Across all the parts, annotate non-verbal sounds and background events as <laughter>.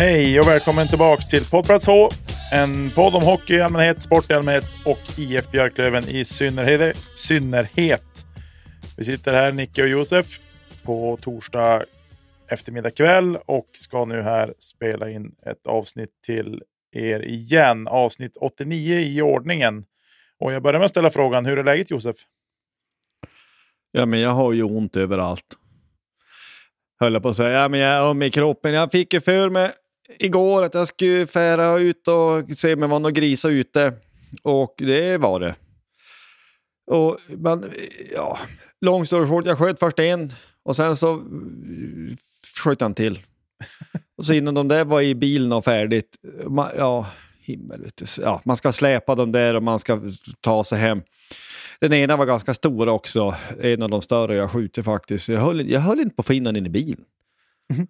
Hej och välkommen tillbaks till Poddplats H. En podd om hockey i allmänhet, sport i allmänhet och IF Björklöven i synnerhet. synnerhet. Vi sitter här, Nicke och Josef, på torsdag eftermiddag kväll och ska nu här spela in ett avsnitt till er igen. Avsnitt 89 i ordningen. Och jag börjar med att ställa frågan, hur är läget Josef? Ja, men jag har ju ont överallt. Höll jag på att säga. Ja, men jag är ont i kroppen. Jag fick ju för mig igår att jag skulle fära ut och se om det var några grisar ute. Och det var det. Och man, ja, lång story short, jag sköt först en och sen så sköt han till. <laughs> Och så innan de där var i bilen och färdigt, man, ja, himmel, ja, man ska släpa dem där och man ska ta sig hem. Den ena var ganska stor också, en av de större jag skjuter faktiskt. Jag höll, jag höll inte på att få in den i bilen. Mm.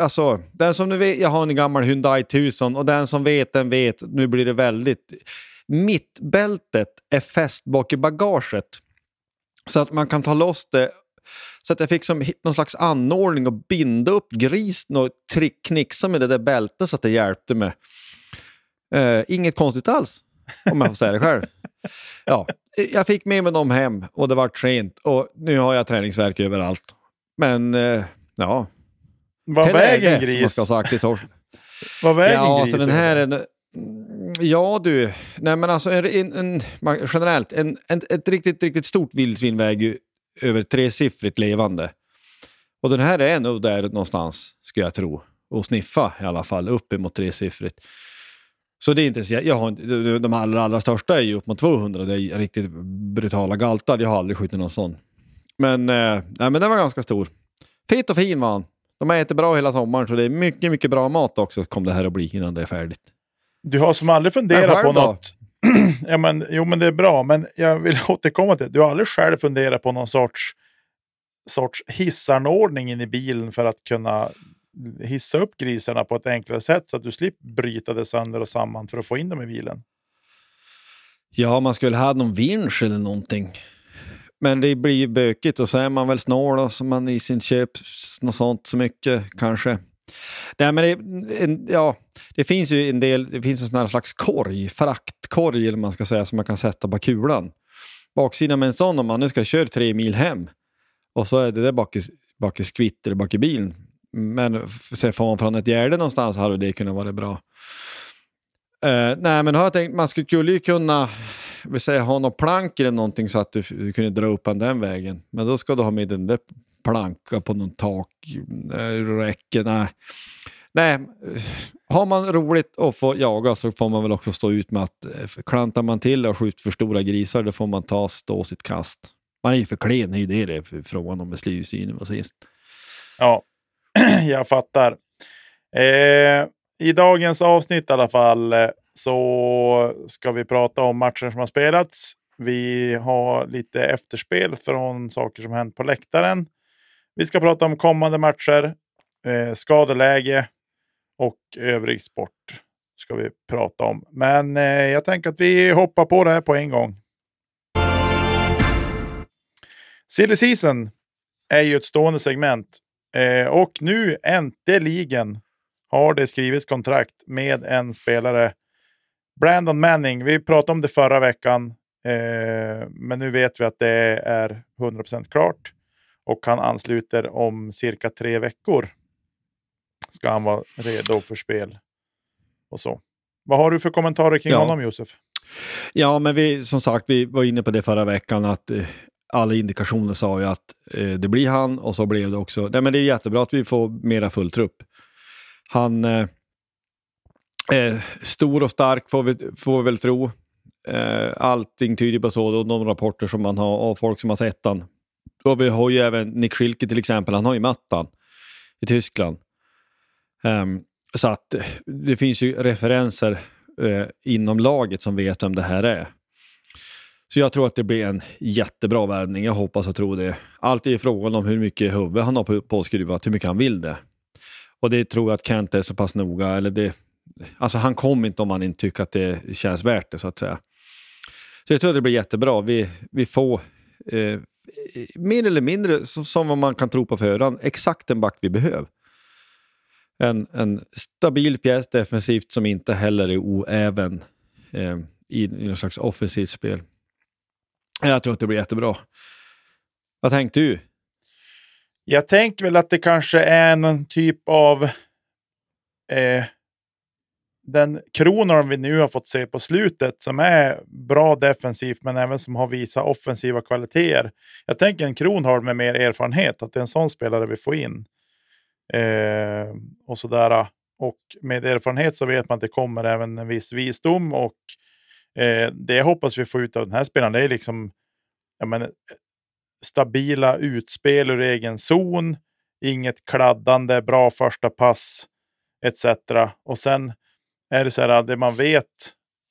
Alltså, den som nu vet, jag har en gammal Hyundai 1000 och den som vet den vet, nu blir det väldigt... Mittbältet är fäst bak i bagaget så att man kan ta loss det så att jag fick som någon slags anordning att binda upp grisen och knixa med det där bältet så att det hjälpte mig. Uh, inget konstigt alls, om jag får säga det själv. Ja, jag fick med mig dem hem och det var sent och nu har jag träningsverk överallt. Men uh, ja, vad väger en gris? Som ska sagt i Vad väger ja, en gris? Alltså den här är, ja du, nej men alltså en, en, en, generellt, en, en, ett riktigt, riktigt stort vildsvin väger ju över tresiffrigt levande. Och den här är nog där någonstans, skulle jag tro. Och sniffa i alla fall, uppemot tresiffrigt. Så det är inte jag har, De allra, allra största är ju upp mot 200. Det är riktigt brutala galtar. Jag har aldrig skjutit någon sån. Men, eh, nej, men den var ganska stor. Fet och fin var han. De äter bra hela sommaren så det är mycket, mycket bra mat också kom det här att bli innan det är färdigt. Du har som aldrig funderat på något... <clears throat> ja, men, jo, men det är bra, men jag vill <laughs> återkomma till det. Du har aldrig själv funderat på någon sorts, sorts hissanordning in i bilen för att kunna hissa upp grisarna på ett enklare sätt så att du slipper bryta det sönder och samman för att få in dem i bilen? Ja, man skulle ha någon vinsch eller någonting. Men det blir ju bökigt och så är man väl snål och så man i sin köp något sånt så mycket kanske. Nej, men det, en, ja, det finns ju en del, det finns en sån här slags korg, fraktkorg eller man ska säga, som man kan sätta på kulan. Baksidan med en sån om man nu ska köra tre mil hem och så är det där bak i, bak i skvitter bak i bilen. Men sen får man från ett gärde någonstans hade det kunnat vara bra. Uh, nej, men har jag tänkt man skulle ju kunna vill säga, ha något plank eller någonting så att du, du kunde dra upp den den vägen. Men då ska du ha med den där planka på någon tak, eh, räcke. Nej. nej, har man roligt och får jaga så får man väl också stå ut med att eh, klantar man till och skjuter för stora grisar, då får man ta stå sitt kast. Man är ju för klen, det är ju det det är frågan om med slivsynen var sist. Ja, <clears throat> jag fattar. Eh, I dagens avsnitt i alla fall eh, så ska vi prata om matcher som har spelats. Vi har lite efterspel från saker som hänt på läktaren. Vi ska prata om kommande matcher, eh, skadeläge och övrig sport ska vi prata om. Men eh, jag tänker att vi hoppar på det här på en gång. Silly season är ju ett stående segment eh, och nu äntligen har det skrivits kontrakt med en spelare. Brandon Manning. Vi pratade om det förra veckan, eh, men nu vet vi att det är 100% klart och han ansluter om cirka tre veckor. Ska han vara redo för spel och så. Vad har du för kommentarer kring Ja. honom Josef? Ja, men vi, som sagt, vi var inne på det förra veckan att eh, alla indikationer sa ju att eh, det blir han och så blev det också. Nej, men det är jättebra att vi får mera full trupp. Han eh, Eh, stor och stark får vi, får vi väl tro. Eh, allting tyder på så, då, de rapporter som man har av folk som har sett han. Och vi har ju även Nick Schilke till exempel, han har ju mött han i Tyskland. Eh, så att det finns ju referenser eh, inom laget som vet vem det här är. Så jag tror att det blir en jättebra värvning. Jag hoppas och tror det. Allt är frågan om hur mycket huvud han har på- påskruvat, hur mycket han vill det. Och det tror jag att Kent är så pass noga. Eller det, alltså han kommer inte om han inte tycker att det känns värt det så att säga. Så jag tror att det blir jättebra. Vi, vi får eh, mer eller mindre så- som vad man kan tro på förhand, exakt den back vi behöver. En, en stabil pjäs defensivt som inte heller är oäven eh, i, i något slags offensivt spel. Jag tror att det blir jättebra. Vad tänkte du? Jag tänker väl att det kanske är någon typ av eh, den kronan vi nu har fått se på slutet som är bra defensivt men även som har visat offensiva kvaliteter. Jag tänker en Kronholm med mer erfarenhet, att det är en sån spelare vi får in. Eh, och sådär. Och med erfarenhet så vet man att det kommer även en viss visdom och eh, det hoppas vi får ut av den här spelaren. Det är liksom jag stabila utspel ur egen zon, inget kladdande, bra första pass etc. Och sen är det så här, det man vet,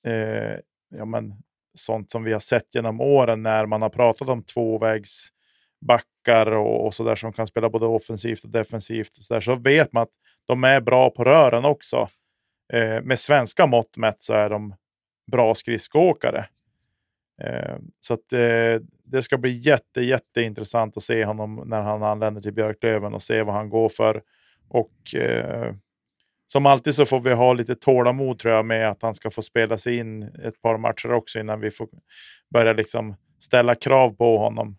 eh, ja, men, sånt som vi har sett genom åren när man har pratat om tvåvägsbackar och, och så där som kan spela både offensivt och defensivt. Och så, där, så vet man att de är bra på rören också. Eh, med svenska mått mätt så är de bra skridskoåkare. Eh, så att, eh, det ska bli jätte, jätteintressant att se honom när han anländer till Björklöven och se vad han går för. Och eh, som alltid så får vi ha lite tålamod tror jag med att han ska få spela sig in ett par matcher också innan vi får börja liksom ställa krav på honom.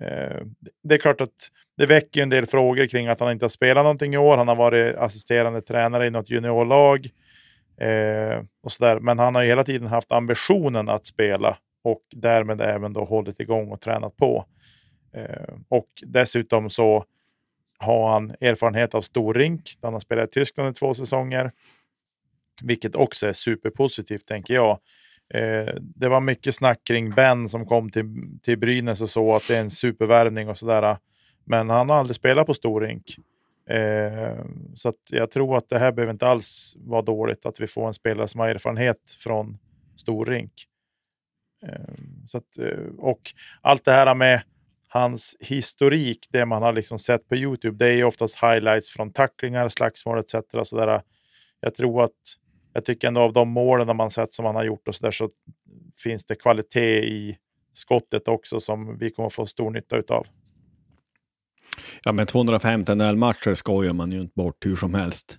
Eh, det är klart att det väcker en del frågor kring att han inte har spelat någonting i år. Han har varit assisterande tränare i något juniorlag. Eh, och så där. Men han har ju hela tiden haft ambitionen att spela och därmed även då hållit igång och tränat på. Eh, och dessutom så har han erfarenhet av storrink. Han har spelat i Tyskland i två säsonger. Vilket också är superpositivt tänker jag. Eh, det var mycket snack kring Ben som kom till, till Brynäs och så att det är en supervärvning och sådär. Men han har aldrig spelat på storrink. Eh, så att jag tror att det här behöver inte alls vara dåligt att vi får en spelare som har erfarenhet från storrink. Eh, så att, eh, och allt det här med hans historik, det man har liksom sett på Youtube, det är oftast highlights från tacklingar, slagsmål etc. Så där, äh, jag tror att jag tycker ändå av de målen man sett som han har gjort och så där så finns det kvalitet i skottet också som vi kommer få stor nytta utav. Ja, men 250 NHL-matcher skojar man ju inte bort hur som helst.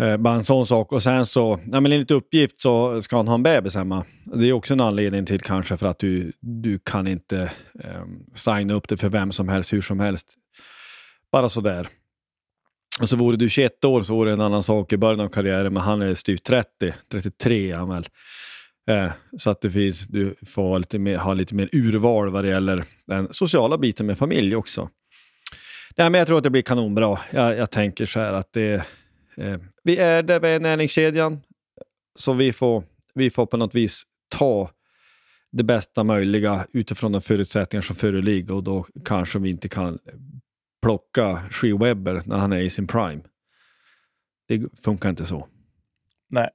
Eh, bara en sån sak. Och sen så, ja, men enligt uppgift så ska han ha en bebis hemma. Det är också en anledning till kanske för att du, du kan inte eh, signa upp det för vem som helst, hur som helst. Bara sådär. Och så vore du 21 år så vore det en annan sak i början av karriären, men han är styvt 30, 33 är han väl. Eh, så att det finns, du får ha lite, mer, ha lite mer urval vad det gäller den sociala biten med familj också. Nej, men jag tror att det blir kanonbra. Jag, jag tänker så här att det, Eh, vi är där med näringskedjan, så vi får, vi får på något vis ta det bästa möjliga utifrån de förutsättningar som föreligger och då kanske vi inte kan plocka Shea Webber när han är i sin prime. Det funkar inte så. Nej,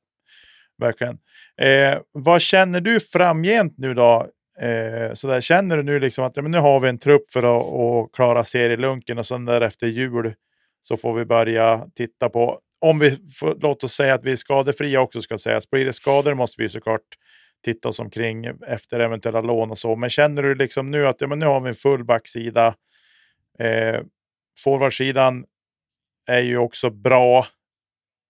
verkligen. Eh, vad känner du framgent nu då? Eh, så där, känner du nu liksom att ja, men nu har vi en trupp för att, att klara serielunken och sen där efter jul så får vi börja titta på om vi får, låt oss säga att vi är skadefria också ska sägas. Blir det skador måste vi såklart titta oss omkring efter eventuella lån och så. Men känner du liksom nu att ja, men nu har vi en full backsida. Eh, Forwardsidan är ju också bra.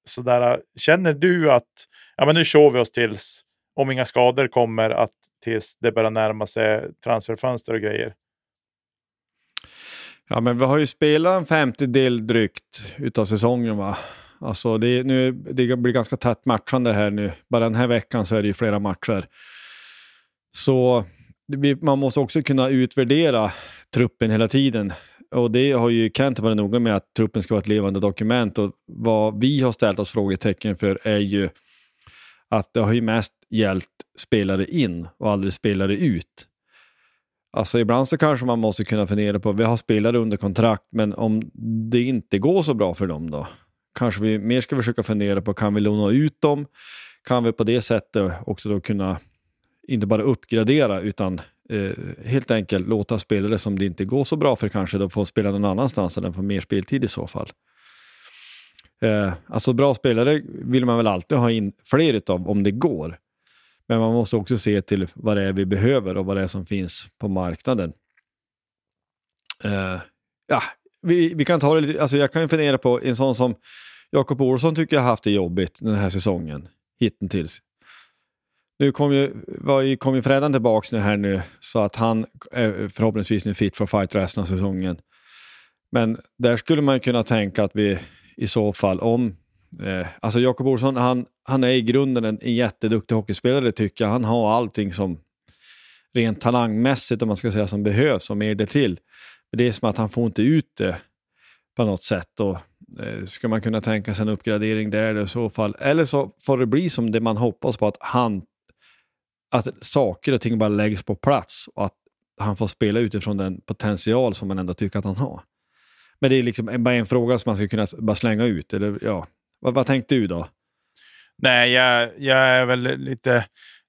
Så där, känner du att ja, men nu kör vi oss tills, om inga skador kommer, att tills det börjar närma sig transferfönster och grejer? Ja, men vi har ju spelat en femtedel drygt utav säsongen. Va? Alltså det, nu, det blir ganska tätt matchande här nu. Bara den här veckan så är det ju flera matcher. Så vi, man måste också kunna utvärdera truppen hela tiden. Och det har ju Kent varit noga med att truppen ska vara ett levande dokument. Och vad vi har ställt oss frågetecken för är ju att det har ju mest gällt spelare in och aldrig spelare ut. Alltså ibland så kanske man måste kunna fundera på, vi har spelare under kontrakt, men om det inte går så bra för dem då? Kanske vi mer ska försöka fundera på, kan vi låna ut dem? Kan vi på det sättet också då kunna, inte bara uppgradera, utan eh, helt enkelt låta spelare som det inte går så bra för kanske då få spela någon annanstans eller få mer speltid i så fall. Eh, alltså bra spelare vill man väl alltid ha in fler utav om det går. Men man måste också se till vad det är vi behöver och vad det är som finns på marknaden. Eh, ja, vi, vi kan ta det lite, alltså jag kan ju fundera på en sån som Jakob Olsson tycker jag har haft det jobbigt den här säsongen, hittills. Nu kom ju, var ju, kom ju Fredan tillbaka nu här nu så att han är förhoppningsvis nu fit for fight resten av säsongen. Men där skulle man kunna tänka att vi i så fall om Eh, alltså Jakob Olsson, han, han är i grunden en, en jätteduktig hockeyspelare tycker jag. Han har allting som rent talangmässigt om man ska säga som behövs och mer därtill. Det är som att han får inte ut det på något sätt. Och, eh, ska man kunna tänka sig en uppgradering där i så fall. Eller så får det bli som det man hoppas på att han att saker och ting bara läggs på plats och att han får spela utifrån den potential som man ändå tycker att han har. Men det är liksom bara en fråga som man skulle kunna bara slänga ut. Eller, ja, vad, vad tänkte du då? Nej, jag, jag är väl lite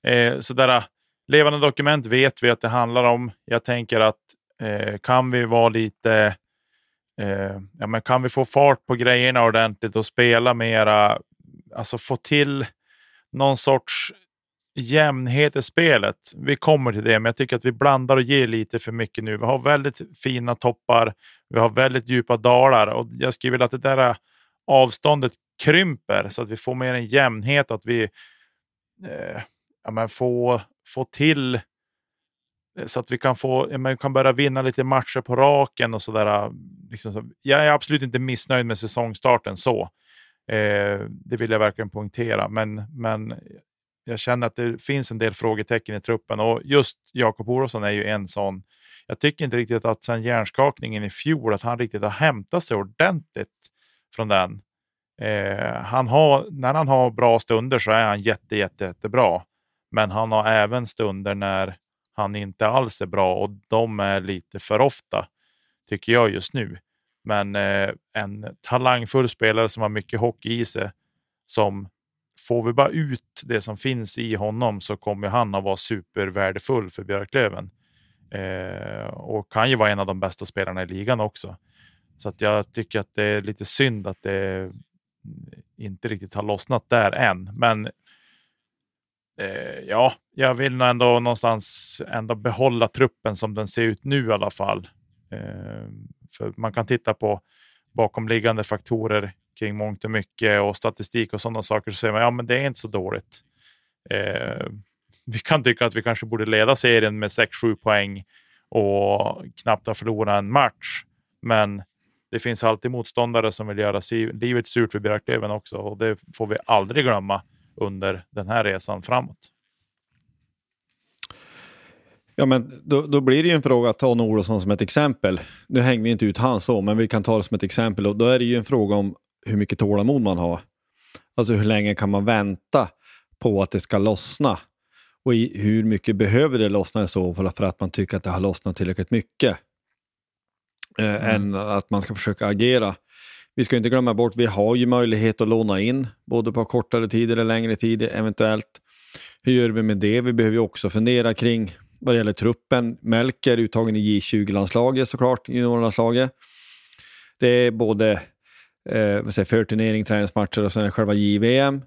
eh, sådär. Eh, levande dokument vet vi att det handlar om. Jag tänker att eh, kan vi vara lite eh, ja, men kan vi få fart på grejerna ordentligt och spela mera, alltså få till någon sorts jämnhet i spelet. Vi kommer till det, men jag tycker att vi blandar och ger lite för mycket nu. Vi har väldigt fina toppar, vi har väldigt djupa dalar och jag skulle vilja att det där avståndet krymper så att vi får mer en jämnhet, att vi eh, ja, men får, får till eh, Eh, så att vi kan, få, man kan börja vinna lite matcher på raken och sådär. Eh, liksom. Jag är absolut inte missnöjd med säsongstarten så. Eh, det vill jag verkligen poängtera, men, men jag känner att det finns en del frågetecken i truppen och just Jakob Olofsson är ju en sån. Jag tycker inte riktigt att sen hjärnskakningen i fjol, att han riktigt har hämtat sig ordentligt från den. Eh, han har, när han har bra stunder så är han jätte, jätte, jättebra. Men han har även stunder när han inte alls är bra och de är lite för ofta, tycker jag just nu. Men eh, en talangfull spelare som har mycket hockey i sig, som får vi bara ut det som finns i honom så kommer han att vara supervärdefull för Björklöven. Eh, och kan ju vara en av de bästa spelarna i ligan också. Så att jag tycker att det är lite synd att det inte riktigt har lossnat där än. Men Eh, ja, jag vill nog ändå någonstans ändå behålla truppen som den ser ut nu i alla fall. Eh, för man kan titta på bakomliggande faktorer kring mångt och mycket och statistik och sådana saker så säger man ja, men det är inte så dåligt. Eh, <laughs> vi kan tycka att vi kanske borde leda serien med 6-7 poäng och knappt ha förlorat en match. Men det finns alltid motståndare som vill göra livet surt för Björklöven också och det får vi aldrig glömma under den här resan framåt. Ja, men då, då blir det ju en fråga att ta Jan Olofsson som ett exempel. Nu hänger vi inte ut han så, men vi kan ta det som ett exempel. Och då är det ju en fråga om hur mycket tålamod man har. Alltså hur länge kan man vänta på att det ska lossna? Och i, hur mycket behöver det lossna i så fall för att man tycker att det har lossnat tillräckligt mycket? Eh, Än att man ska försöka agera. Vi ska inte glömma bort, vi har ju möjlighet att låna in, både på kortare tid eller längre tid eventuellt. Hur gör vi med det? Vi behöver ju också fundera kring vad det gäller truppen. Melker uttagen i J20-landslaget såklart, juniorlandslaget. Det är både eh, förturnering, träningsmatcher och sen själva JVM.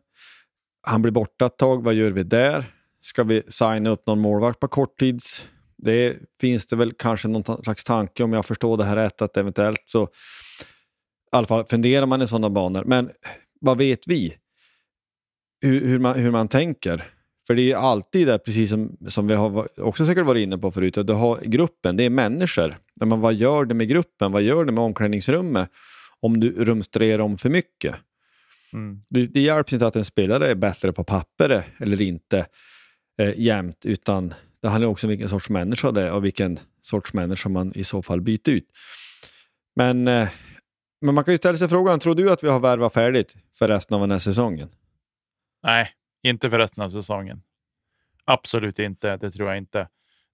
Han blir borta ett tag, vad gör vi där? Ska vi signa upp någon målvakt på korttids? Det finns det väl kanske någon slags tanke om jag förstår det här rätt att eventuellt så i alla fall funderar man i sådana banor. Men vad vet vi? Hur, hur, man, hur man tänker. För det är alltid det, precis som, som vi har också säkert varit inne på förut, att du har gruppen, det är människor. Men vad gör det med gruppen? Vad gör det med omklädningsrummet om du rumstrerar om för mycket? Mm. Det, det hjälper inte att en spelare är bättre på pappret eller inte eh, jämt, utan det handlar också om vilken sorts människa det är och vilken sorts människa man i så fall byter ut. Men, eh, men man kan ju ställa sig frågan, tror du att vi har värvat färdigt för resten av den här säsongen? Nej, inte för resten av säsongen. Absolut inte, det tror jag inte.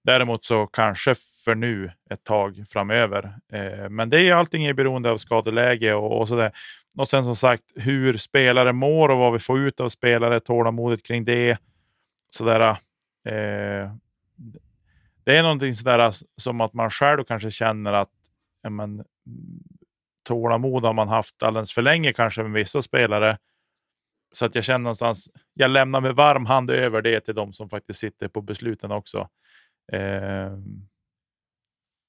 Däremot så kanske för nu ett tag framöver. Eh, men det är allting är beroende av skadeläge och, och sådär. Och sen som sagt hur spelare mår och vad vi får ut av spelare, tålamodet kring det. Sådär, eh, det är någonting sådär som att man själv kanske känner att ja, men, tålamod har man haft alldeles för länge kanske med vissa spelare. Så att jag känner någonstans, jag lämnar med varm hand över det till de som faktiskt sitter på besluten också. Eh,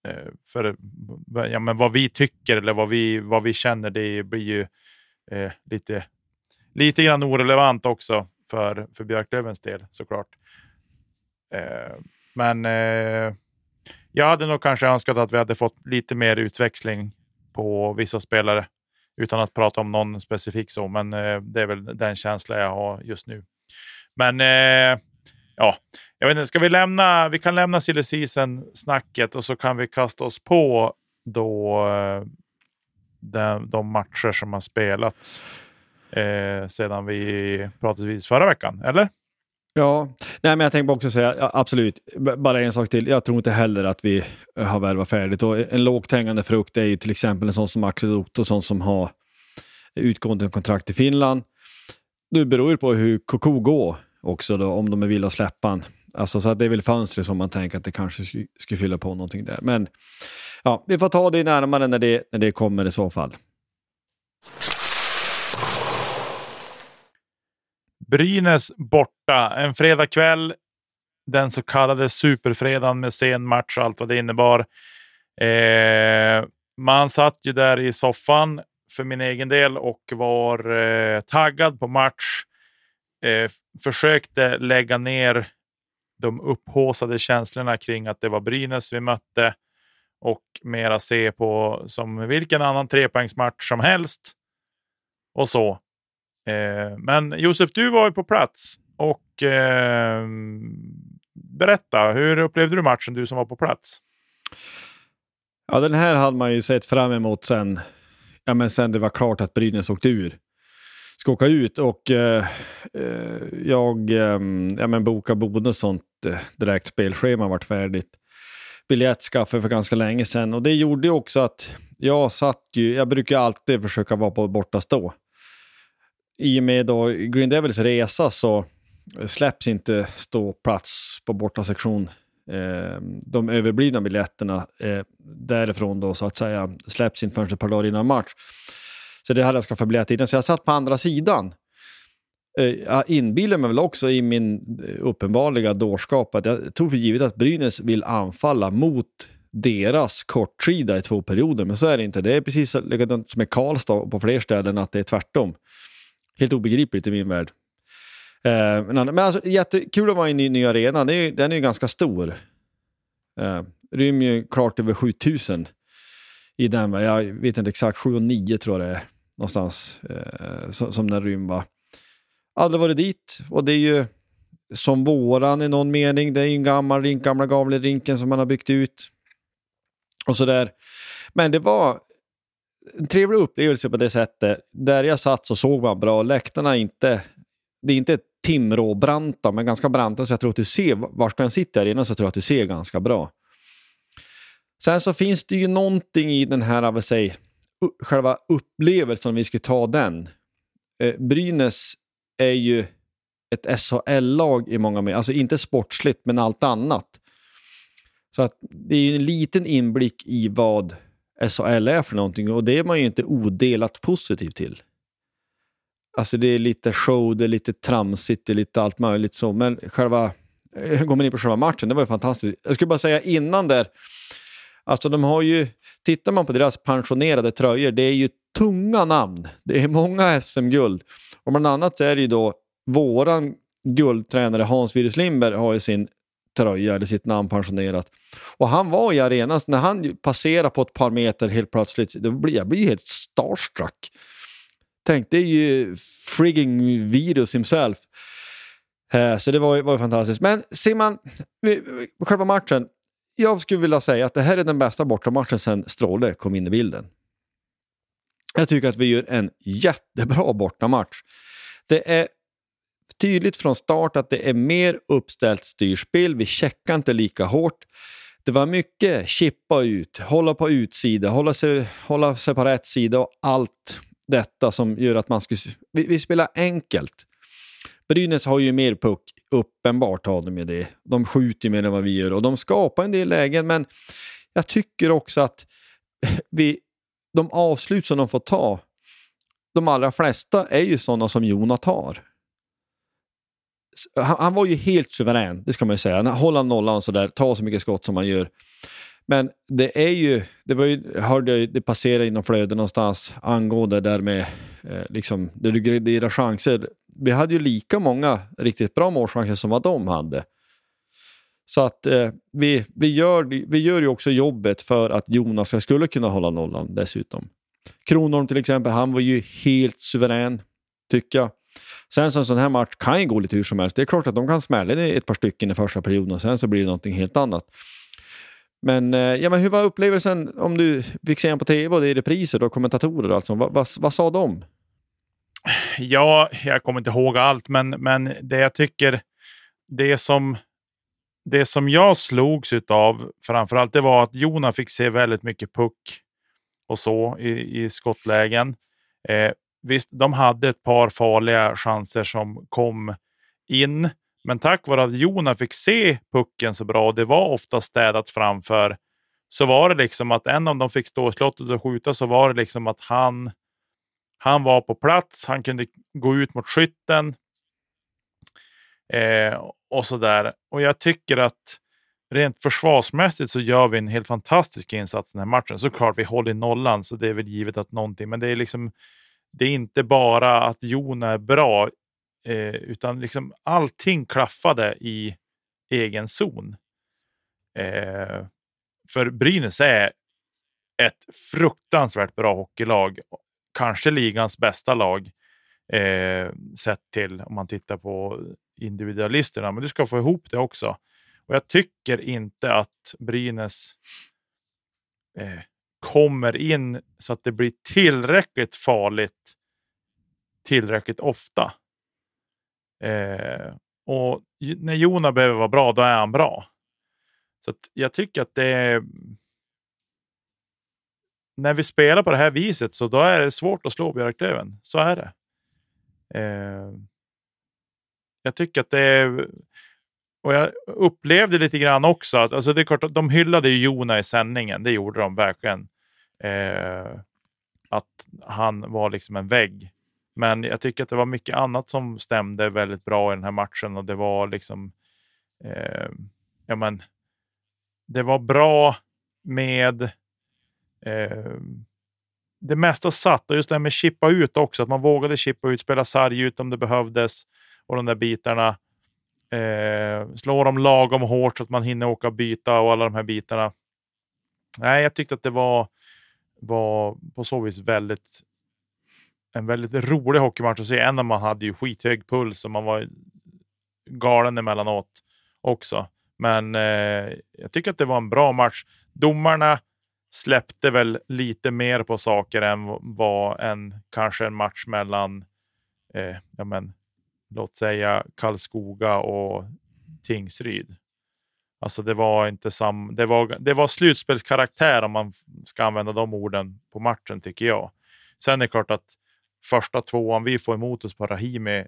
eh, för ja, men vad vi tycker eller vad vi, vad vi känner, det blir ju eh, lite, lite grann orelevant också för, för Björklövens del såklart. Eh, men eh, jag hade nog kanske önskat att vi hade fått lite mer utväxling på vissa spelare utan att prata om någon specifik så, men eh, det är väl den känsla jag har just nu. Men eh, ja, jag vet inte, ska vi lämna? Vi kan lämna silly Season-snacket och så kan vi kasta oss på då eh, de, de matcher som har spelats eh, sedan vi pratade vid förra veckan, eller? Ja, nej men jag tänkte också säga ja, absolut, bara en sak till. Jag tror inte heller att vi eh, har värvat färdigt. Och en lågt hängande frukt är ju till exempel en sån som Axel Ottosson som har utgående kontrakt i Finland. Nu beror ju på hur Koko går också då, om de är villiga att släppa han. Alltså, så att det är väl fönstret som man tänker att det kanske skulle, skulle fylla på någonting där. Men ja, vi får ta det närmare när det, när det kommer i så fall. Brynäs borta. En fredagkväll. Den så kallade superfredagen med sen match och allt vad det innebar. Eh, man satt ju där i soffan för min egen del och var eh, taggad på match. Eh, försökte lägga ner de upphåsade känslorna kring att det var Brynäs vi mötte och mera se på som vilken annan trepoängsmatch som helst. Och så. Eh, men Josef, du var ju på plats och eh, berätta, hur upplevde du matchen, du som var på plats? Ja, den här hade man ju sett fram emot sen, ja, men sen det var klart att Brynäs åkte ur. Ska åka ut och eh, eh jag eh, ja, men bokade och sånt eh, direkt spelschema vart färdigt. Biljett skaffade för ganska länge sedan och det gjorde ju också att jag satt ju, jag brukar alltid försöka vara på bortastå i och med då Green Devils resa så släpps inte ståplats på bortasektion. Eh, de överblivna biljetterna eh, därifrån då så att säga släpps inte förrän ett par dagar innan match. Så det hade jag skaffat biljett innan, så jag satt på andra sidan. Eh, jag inbillar mig väl också i min eh, uppenbarliga dårskap att jag tog för givet att Brynäs vill anfalla mot deras kortsida i två perioder, men så är det inte. Det är precis likadant som i Karlstad på fler ställen, att det är tvärtom. Helt obegripligt i min värld. Eh, men alltså, jättekul att vara i en ny, ny arena. Den är, den är ju ganska stor. Eh, rymmer ju klart över 7000 i den. Jag vet inte exakt, 7 och 9 tror jag det är någonstans eh, som, som den rymmer. Aldrig varit dit och det är ju som våran i någon mening. Det är ju en gammal rink, gamla Gavlerinken som man har byggt ut. Och sådär. Men det var en trevlig upplevelse på det sättet. Där jag satt så såg man bra. Läktarna är inte... Det är inte Timrå-branta, men ganska branta. Så jag tror att du ser, var ska jag sitta här inne så tror jag att du ser ganska bra. Sen så finns det ju någonting i den här, vad säger, själva upplevelsen, om vi ska ta den. Eh, Brynäs är ju ett SHL-lag i många meningar. Alltså inte sportsligt, men allt annat. Så att det är ju en liten inblick i vad SHL är för någonting och det är man ju inte odelat positiv till. Alltså det är lite show, det är lite tramsigt, det är lite allt möjligt så, men själva, eh, går man in på själva matchen, det var ju fantastiskt. Jag skulle bara säga innan där, alltså de har ju, tittar man på deras pensionerade tröjor, det är ju tunga namn. Det är många SM-guld. Och bland annat så är det ju då våran guldtränare Hans Wires Lindberg har ju sin tröja eller sitt namn pensionerat. Och han var i arenan, när han passerar på ett par meter helt plötsligt, då blir, jag blir helt starstruck. Tänk, det är ju frigging Virus himself. Eh, så det var, var fantastiskt. Men Simon, själva matchen. Jag skulle vilja säga att det här är den bästa bortamatchen sedan Stråle kom in i bilden. Jag tycker att vi gör en jättebra bortamatch. Det är tydligt från start att det är mer uppställt styrspel. Vi checkar inte lika hårt. Det var mycket chippa ut, hålla på utsida, hålla sig, hålla sig på rätt sida och allt detta som gör att man skulle... Vi, vi spelar enkelt. Brynäs har ju mer puck, uppenbart har de ju det. De skjuter mer än vad vi gör och de skapar en del lägen men jag tycker också att <laughs> vi, de avslut som de får ta, de allra flesta är ju sådana som Jona tar han, han, var ju helt suverän, det ska man ju säga. Hålla nollan sådär, tar så mycket skott som han gör. Men det är ju, det var ju, hörde jag det passerade inom flödet någonstans angående där med eh, liksom, där du graderar chanser. Vi hade ju lika många riktigt bra målchanser som vad de hade. Så att eh, vi, vi, gör, vi gör ju också jobbet för att Jonas skulle kunna hålla nollan dessutom. Kronholm till exempel, han var ju helt suverän, tycker jag. Sen så en sån här match kan ju gå lite hur som helst. Det är klart att de kan smälla ett par stycken i första perioden och sen så blir det någonting helt annat. Men, eh, ja, men hur var upplevelsen om du fick se på tv och det är repriser och kommentatorer? Alltså, vad, vad, vad sa de? Ja, jag kommer inte ihåg allt, men, men det jag tycker, det som, det som jag slogs av framförallt, det var att Jona fick se väldigt mycket puck och så i, i skottlägen. Eh, Visst, de hade ett par farliga chanser som kom in, men tack vare att Jona fick se pucken så bra, och det var ofta städat framför, så var det liksom att en av dem fick stå i slottet och skjuta, så var det liksom att han, han var på plats, han kunde gå ut mot skytten eh, och så där. Och jag tycker att rent försvarsmässigt så gör vi en helt fantastisk insats den här matchen. Såklart, vi håller nollan, så det är väl givet att någonting, men det är liksom det är inte bara att Jon är bra, eh, utan liksom allting klaffade i egen zon. Eh, för Brynäs är ett fruktansvärt bra hockeylag. Kanske ligans bästa lag eh, sett till om man tittar på individualisterna. Men du ska få ihop det också. Och jag tycker inte att Brynäs eh, kommer in så att det blir tillräckligt farligt tillräckligt ofta. Eh, och när Jona behöver vara bra, då är han bra. Så jag tycker att det är... När vi spelar på det här viset så då är det svårt att slå Björklöven. Så är det. Eh, jag tycker att det är... Och jag upplevde lite grann också att alltså det är klart de hyllade ju Jona i sändningen. Det gjorde de verkligen. Eh, att han var liksom en vägg. Men jag tycker att det var mycket annat som stämde väldigt bra i den här matchen och det var liksom. Eh, ja, men. Det var bra med. Eh, det mesta satt och just det här med chippa ut också, att man vågade chippa ut, spela sarg ut om det behövdes och de där bitarna. Eh, slå dem lagom hårt så att man hinner åka och byta och alla de här bitarna. Nej, jag tyckte att det var var på så vis väldigt en väldigt rolig hockeymatch att se. En av man hade ju skithög puls och man var galen emellanåt också. Men eh, jag tycker att det var en bra match. Domarna släppte väl lite mer på saker än vad en kanske en match mellan, eh, ja men, låt säga Karlskoga och Tingsryd. Alltså det var inte sam, det var, det var slutspelskaraktär om man ska använda de orden på matchen tycker jag. Sen är det klart att första tvåan vi får emot oss på Rahimi,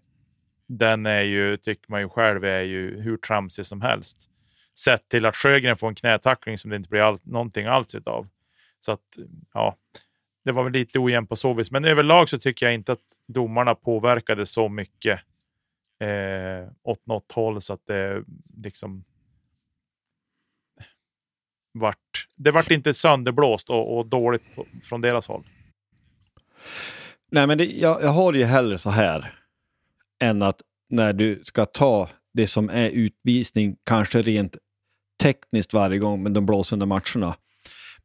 den är ju, tycker man ju själv, är ju hur tramsig som helst. Sett till att Sjögren får en knätackling som det inte blir all, någonting alls utav. Så att, ja, det var väl lite ojämnt på så vis. Men överlag så tycker jag inte att domarna påverkade så mycket eh, åt något håll så att det liksom vart, det vart inte sönderblåst och, och dåligt på, från deras håll. Nej, men det, jag, jag har det ju hellre så här än att när du ska ta det som är utvisning, kanske rent tekniskt varje gång, men de blåser under matcherna.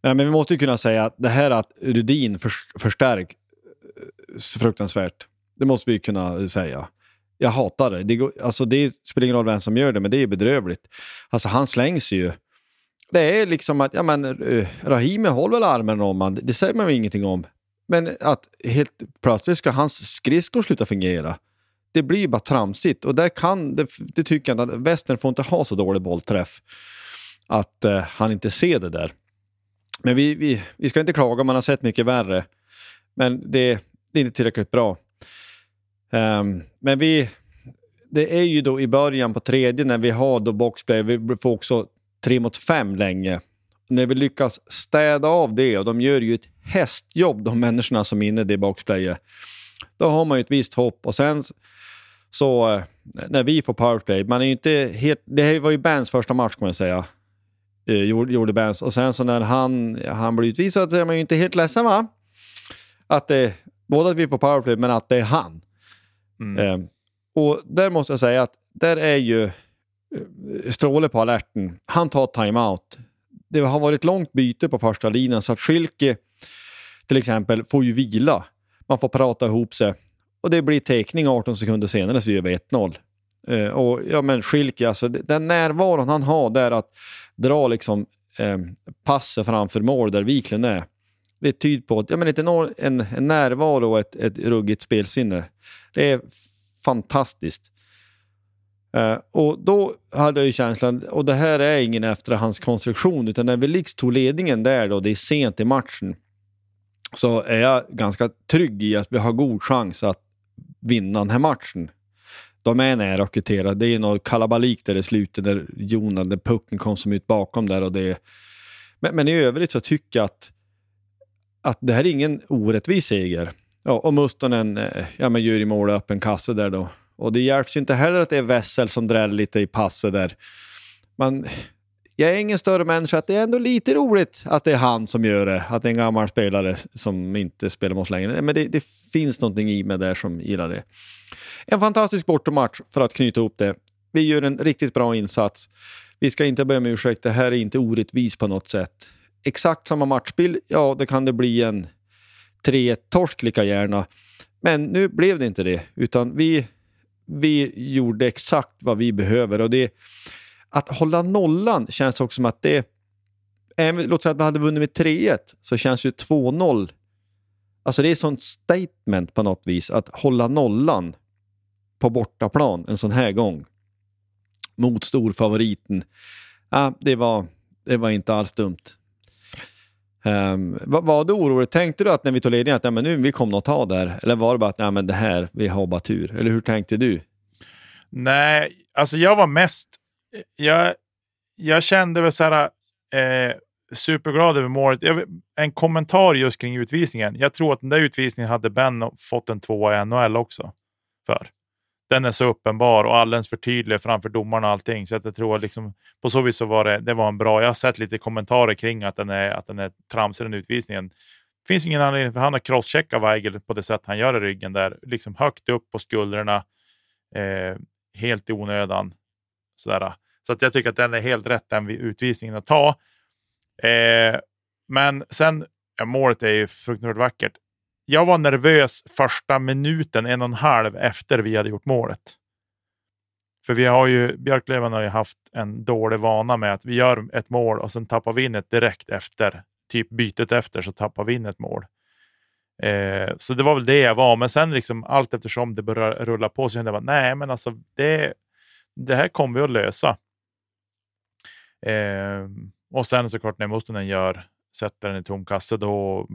Men, men vi måste ju kunna säga att det här att Rudin för, förstärk eh, fruktansvärt. Det måste vi kunna säga. Jag hatar det. Det, går, alltså det spelar ingen roll vem som gör det, men det är bedrövligt. Alltså han slängs ju. Det är liksom att, ja men eh, Rahimi håller väl armen om man, det säger man väl ingenting om. Men att helt plötsligt ska hans skridskor sluta fungera. Det blir ju bara tramsigt och där kan, det, det tycker jag att Västern får inte ha så dålig bollträff. Att eh, han inte ser det där. Men vi, vi, vi ska inte klaga, man har sett mycket värre. Men det, det är inte tillräckligt bra. Um, men vi, det är ju då i början på tredje när vi har då boxplay, vi får också tre mot fem länge. När vi lyckas städa av det, och de gör ju ett hästjobb de människorna som är inne i det boxplayet, då har man ju ett visst hopp. Och sen så eh, när vi får powerplay, man är ju inte helt, det var ju Bands första match kan man säga, eh, gjorde Bands. Och sen så när han, han blir utvisad så är man ju inte helt ledsen va? Att det, både att vi får powerplay men att det är han. Mm. Eh, och där måste jag säga att där är ju Eh, stråle på alerten. Han tar timeout. Det har varit långt byte på första linjen så att Schilke till exempel får ju vila. Man får prata ihop sig och det blir teckning 18 sekunder senare så gör vi 1-0. Eh, och ja men Schilke, alltså den närvaron han har där att dra liksom eh, passet framför mål där Wiklund är. Det tyder på ja, men ett enorm, en, en närvaro och ett, ett ruggigt spelsinne. Det är fantastiskt. Uh, och då hade jag ju känslan, och det här är ingen efterhandskonstruktion, utan när Velix tog ledningen där då, det är sent i matchen, så är jag ganska trygg i att vi har god chans att vinna den här matchen. De är nära att kvittera. Det är något kalabalik där i slutet, där Jonas, där pucken kom som ut bakom där. Och det men, men i övrigt så tycker jag att, att det här är ingen orättvis seger. Ja, och Mustonen eh, ja, men gör i mål öppen kasse där då. Och det hjälps ju inte heller att det är Wessel som dräller lite i passet där. Men jag är ingen större människa, att det är ändå lite roligt att det är han som gör det. Att det är en gammal spelare som inte spelar med oss längre. Men det, det finns någonting i mig där som gillar det. En fantastisk bortamatch för att knyta ihop det. Vi gör en riktigt bra insats. Vi ska inte be om ursäkt, det här är inte orättvist på något sätt. Exakt samma matchbild, ja det kan det bli en 3-1-torsk lika gärna. Men nu blev det inte det, utan vi, vi gjorde exakt vad vi behöver. Och det, att hålla nollan känns också som att det... Även, låt säga att vi hade vunnit med 3-1, så känns ju 2-0... Alltså det är ett sånt statement på något vis, att hålla nollan på bortaplan en sån här gång mot storfavoriten. Ja, det, var, det var inte alls dumt. Ehm, um, var, var du orolig? Tänkte du att när vi tog ledningen att nej, men nu vi kommer att ta där? Eller var det bara att nej, men det här, vi har bara tur? Eller hur tänkte du? Nej, alltså jag var mest... Jag, jag kände väl så här... Eh, superglad över målet. Jag, en kommentar just kring utvisningen. Jag tror att den där utvisningen hade Ben fått en tvåa i NHL också. För den är så uppenbar och alldeles för tydlig framför domarna och allting. Så att jag tror liksom, på så vis så var det, det var en bra. Jag har sett lite kommentarer kring att den är, att den är tramsig den utvisningen. Det finns ingen anledning för han att crosschecka Weigel på det sätt han gör i ryggen där. Liksom högt upp på skulderna. Eh, helt i onödan. Sådär. Så att jag tycker att den är helt rätt den utvisningen att ta. Eh, men sen, ja, målet är ju fruktansvärt vackert jag var nervös första minuten, en och en halv efter vi hade gjort målet. För vi har ju, Björklöven har ju haft en dålig vana med att vi gör ett mål och sen tappar vi in ett direkt efter. Typ bytet efter så tappar vi in ett mål. Eh, så det var väl det jag var, men sen liksom allt eftersom det började rulla på så kände jag bara, nej men alltså det, det här kommer vi att lösa. Eh, och sen såklart när Mustonen gör, sätter den i tom kasse, då,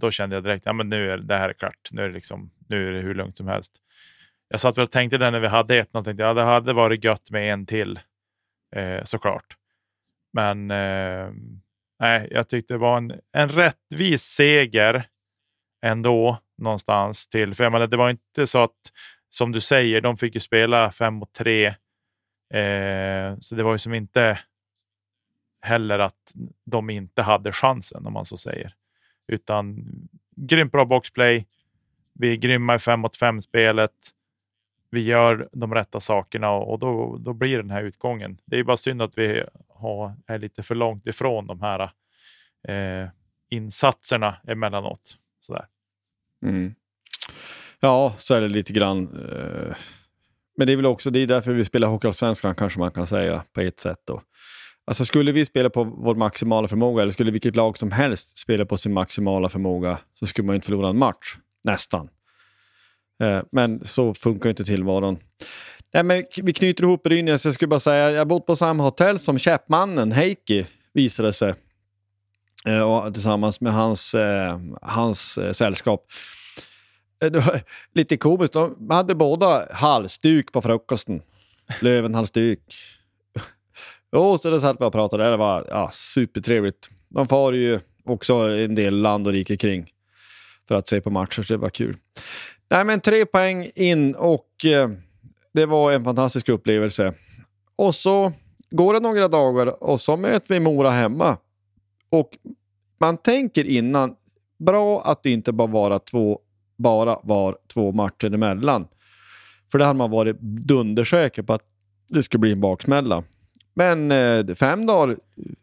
då kände jag direkt, ja men nu är det här är klart. Nu är det, liksom, nu är det hur lugnt som helst. Jag satt väl och tänkte det när vi hade 1-0, tänkte ja det hade varit gött med en till eh, såklart. Men eh, nej, jag tyckte det var en, en rättvis seger ändå någonstans till. För jag menar, det var inte så att, som du säger, de fick ju spela fem mot tre. Eh, så det var ju som inte heller att de inte hade chansen, om man så säger. Utan grymt bra boxplay. Vi är grymma i 5 mot 5-spelet. Vi gör de rätta sakerna och då, då blir den här utgången. Det är bara synd att vi har, är lite för långt ifrån de här eh, insatserna emellanåt. Sådär. Mm. Ja, så är det lite grann. Eh, men det är väl också det är därför vi spelar Hockeyallsvenskan kanske man kan säga på ett sätt. Då. Alltså skulle vi spela på vår maximala förmåga eller skulle vilket lag som helst spela på sin maximala förmåga så skulle man inte förlora en match. Nästan. Eh, men så funkar inte tillvaron. Nej, men vi knyter ihop Brynäs. Jag skulle bara säga, jag har bott på samma hotell som Käppmannen, Heikki, visade sig. Eh, och tillsammans med hans, eh, hans eh, sällskap. Eh, lite komiskt, de hade båda halsduk på frukosten. Lövenhalsduk. Jo, så det satt vi och pratade, det var ja, supertrevligt. De far ju också en del land och rike kring för att se på matcher, så det var kul. Nej, men tre poäng in och eh, det var en fantastisk upplevelse. Och så går det några dagar och så möter vi Mora hemma. Och man tänker innan, bra att det inte bara, vara två, bara var två matcher emellan. För det hade man varit dundersäker på att det skulle bli en baksmälla. Men eh, fem dagar,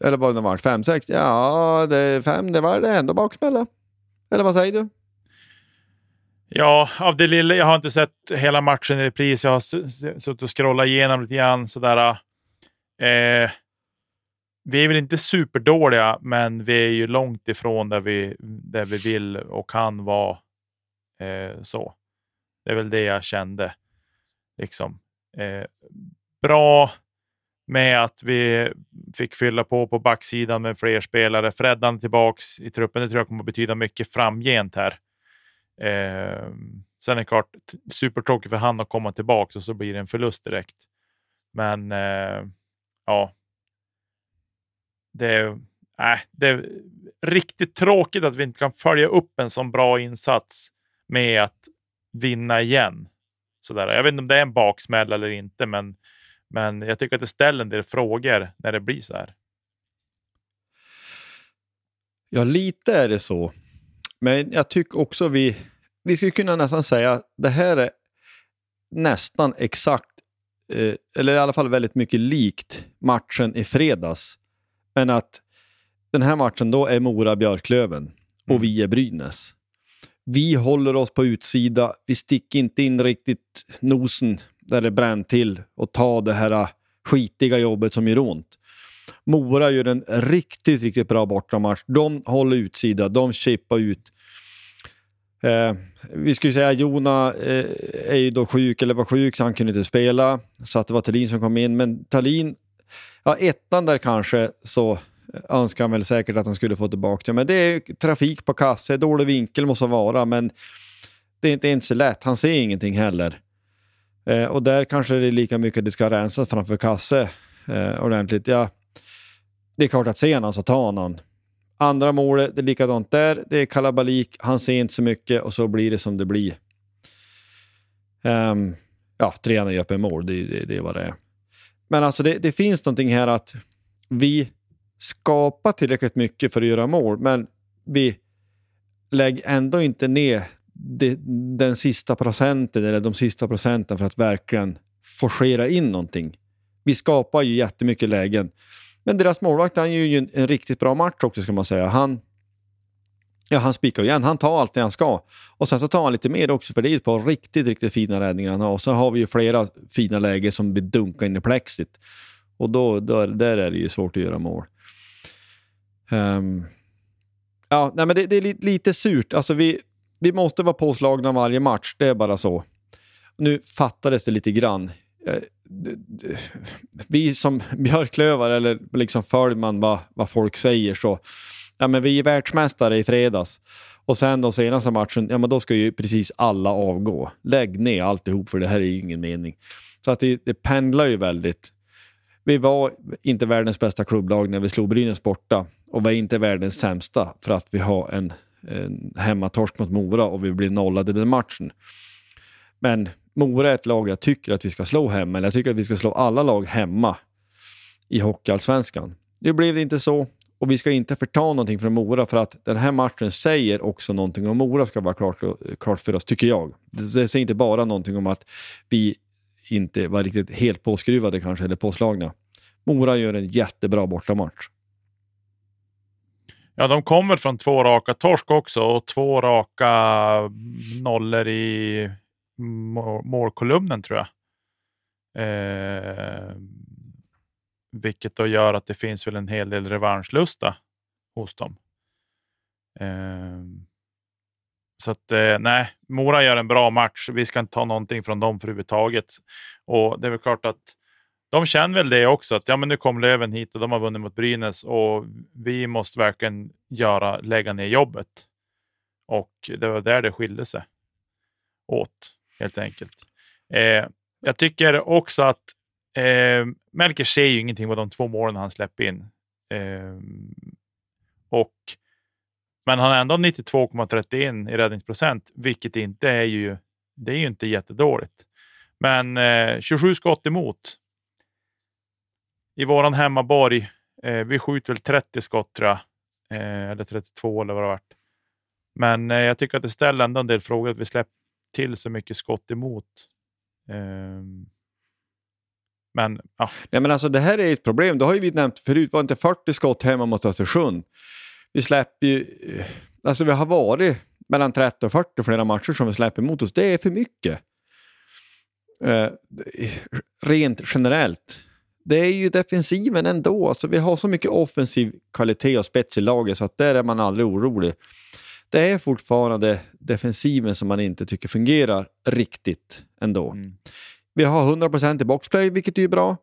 eller vad det var, fem, sex, ja, det, fem, det var det ändå baksmälla. Eller vad säger du? Ja, av det lilla. Jag har inte sett hela matchen i repris. Jag har suttit och scrollat igenom lite grann sådär. Eh, vi är väl inte superdåliga, men vi är ju långt ifrån där vi, där vi vill och kan vara. Eh, så. Det är väl det jag kände. Liksom. Eh, bra med att vi fick fylla på på backsidan med fler spelare. Freddan tillbaks i truppen. Det tror jag kommer att betyda mycket framgent här. Eh, sen är det klart, supertråkigt för han att komma tillbaka och så blir det en förlust direkt. Men eh, ja, det är, äh, det är riktigt tråkigt att vi inte kan följa upp en sån bra insats med att vinna igen. Sådär. Jag vet inte om det är en baksmäll eller inte, men, men jag tycker att det ställer en del frågor när det blir så här. Ja, lite är det så. Men jag tycker också vi, vi skulle kunna nästan säga att det här är nästan exakt, eh, eller i alla fall väldigt mycket likt matchen i fredags. Men att den här matchen då är Mora-Björklöven och mm. vi är Brynäs. Vi håller oss på utsida, vi sticker inte in riktigt nosen där det bränner till och ta det här äh, skitiga jobbet som gör ont. Mora gör en riktigt, riktigt bra bortamatch. De håller utsida, de chippar ut. Eh, vi skulle säga att Jona eh, är ju då sjuk, eller var sjuk, så han kunde inte spela. Så att det var Talin som kom in. Men Thalin, ja ettan där kanske, så önskar han väl säkert att han skulle få tillbaka det. Men det är trafik på kasse, dålig vinkel måste vara, men det är inte ens så lätt. Han ser ingenting heller. Eh, och där kanske det är lika mycket det ska rensas framför kasse eh, ordentligt. Ja, det är klart att ser han så alltså, tar han Andra målet, det är likadant där. Det är kalabalik, han ser inte så mycket och så blir det som det blir. Um, ja, trean är öppen mål, det, det, det är vad det är. Men alltså det, det, finns någonting här att vi skapar tillräckligt mycket för att göra mål, men vi lägger ändå inte ner det, den sista procenten eller de sista procenten för att verkligen forcera in någonting. Vi skapar ju jättemycket lägen. Men deras målvakt han gör ju en, en riktigt bra match också ska man säga. Han, Ja, han spikar igen. Han tar allt det han ska. Och sen så tar han lite mer också, för det är ett par riktigt, riktigt fina räddningar han har. Och så har vi ju flera fina lägen som vi dunkar in i plexit. Och då, då, där är det ju svårt att göra mål. Um, ja, nej, men det, det är lite, lite surt. Alltså vi, vi måste vara påslagna varje match, det är bara så. Nu fattades det lite grann. Eh, vi som <laughs> Björklövar, eller liksom följer man vad, vad folk säger, så ja, men vi är världsmästare i fredags. Och sen de senaste matchen, ja men då ska ju precis alla avgå. Lägg ner alltihop för det här är ju ingen mening. Så att det, det pendlar ju väldigt. Vi var inte världens bästa klubblag när vi slog Brynäs borta och vi är inte världens sämsta för att vi har en, eh, hemmatorsk mot Mora och vi blir nollade den matchen. Men Mora är ett lag jag tycker att vi ska slå hemma, eller jag tycker att vi ska slå alla lag hemma i Hockeyallsvenskan. Det blev det inte så och vi ska inte förta någonting från Mora för att den här matchen säger också någonting om Mora ska vara klart, klart för oss, tycker jag. Det säger inte bara någonting om att vi inte var riktigt helt påskruvade kanske, eller påslagna. Mora gör en jättebra bortamatch. Ja, de kommer från två raka torsk också och två raka nollor i målkolumnen tror jag. Eh, vilket då gör att det finns väl en hel del revanschlusta hos dem. Eh, så att eh, nej, Mora gör en bra match. Vi ska inte ta någonting från dem för överhuvudtaget. Och det är väl klart att de känner väl det också, att ja, men nu kom Löven hit och de har vunnit mot Brynäs och vi måste verkligen göra, lägga ner jobbet. Och det var där det skilde sig åt, helt enkelt. Eh, jag tycker också att eh, Melker ser ju ingenting på de två målen han släpper in. Eh, och, men han har ändå 92,31 i räddningsprocent, vilket inte är ju, det är ju inte jättedåligt. Men eh, 27 skott emot i våran hemmaborg. Eh, vi skjuter väl 30 skott tror jag. Eh, eller 32 eller vad det varit. Men eh, jag tycker att det ställer ändå en del frågor att vi släpper till så mycket skott emot. Ehm, men, ja. Nej, men alltså, det här är ett problem. Det har ju vi nämnt förut. Var inte 40 skott hemma mot Östersund? Vi släpper ju... Eh, alltså vi har varit mellan 30 och 40 flera matcher som vi släpper emot oss. Det är för mycket. Eh, rent generellt det är ju defensiven ändå. Alltså, vi har så mycket offensiv kvalitet och spets i laget så att där är man aldrig orolig. Det är fortfarande defensiven som man inte tycker fungerar riktigt ändå. Mm. Vi har 100% i boxplay, vilket är bra.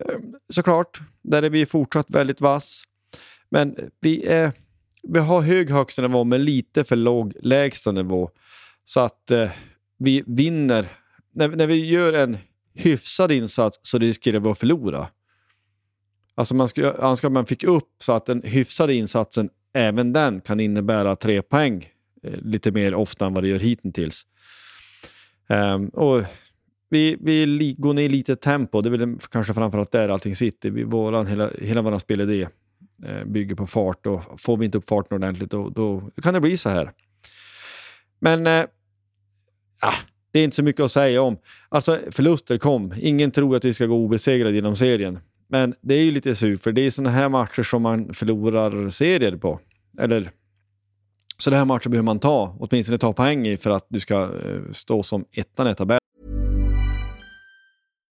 Eh, såklart, där är vi fortsatt väldigt vass. Men vi, är, vi har hög högsta nivå med lite för låg lägsta nivå. Så att eh, vi vinner. När, när vi gör en hyfsad insats så riskerar vi att förlora. Alltså man ska önska att man fick upp så att den hyfsade insatsen, även den kan innebära tre poäng eh, lite mer ofta än vad det gör hittills. Um, och vi, vi går ner lite tempo, det är väl kanske framförallt där allting sitter. Vi, våran, hela, hela vår spelidé eh, bygger på fart och får vi inte upp farten ordentligt då, då kan det bli så här. Men eh, ah, det är inte så mycket att säga om. Alltså förluster kom. Ingen tror att vi ska gå obesegrade genom serien. Men det är ju lite surt, för det är sådana här matcher som man förlorar serier på. Eller så det här matcher behöver man ta, åtminstone ta poäng i för att du ska eh, stå som ettan i tabellen.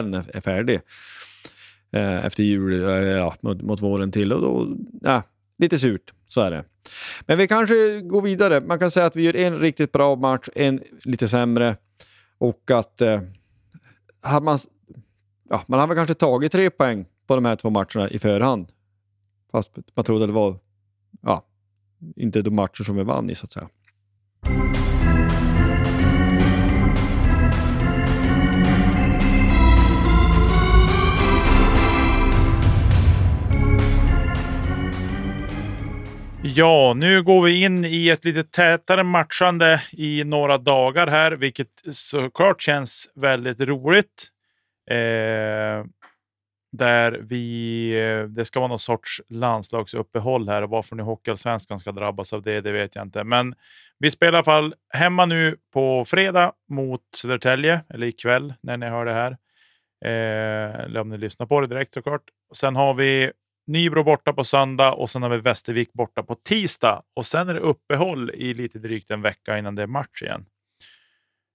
Är färdig eh, efter jul, eh, ja, mot, mot våren till. Och då, ja, lite surt, så är det. Men vi kanske går vidare. Man kan säga att vi gör en riktigt bra match, en lite sämre och att eh, hade man, ja, man hade kanske tagit tre poäng på de här två matcherna i förhand. Fast man trodde det var ja, inte de matcher som vi vann i så att säga. Ja, nu går vi in i ett lite tätare matchande i några dagar här, vilket såklart känns väldigt roligt. Eh, där vi, eh, det ska vara någon sorts landslagsuppehåll här och varför nu Hockeyallsvenskan ska drabbas av det, det vet jag inte. Men vi spelar i alla fall hemma nu på fredag mot Södertälje, eller ikväll när ni hör det här. Eh, eller om ni lyssnar på det direkt såklart. Sen har vi Nybro borta på söndag och sen har vi Västervik borta på tisdag. Och sen är det uppehåll i lite drygt en vecka innan det är match igen.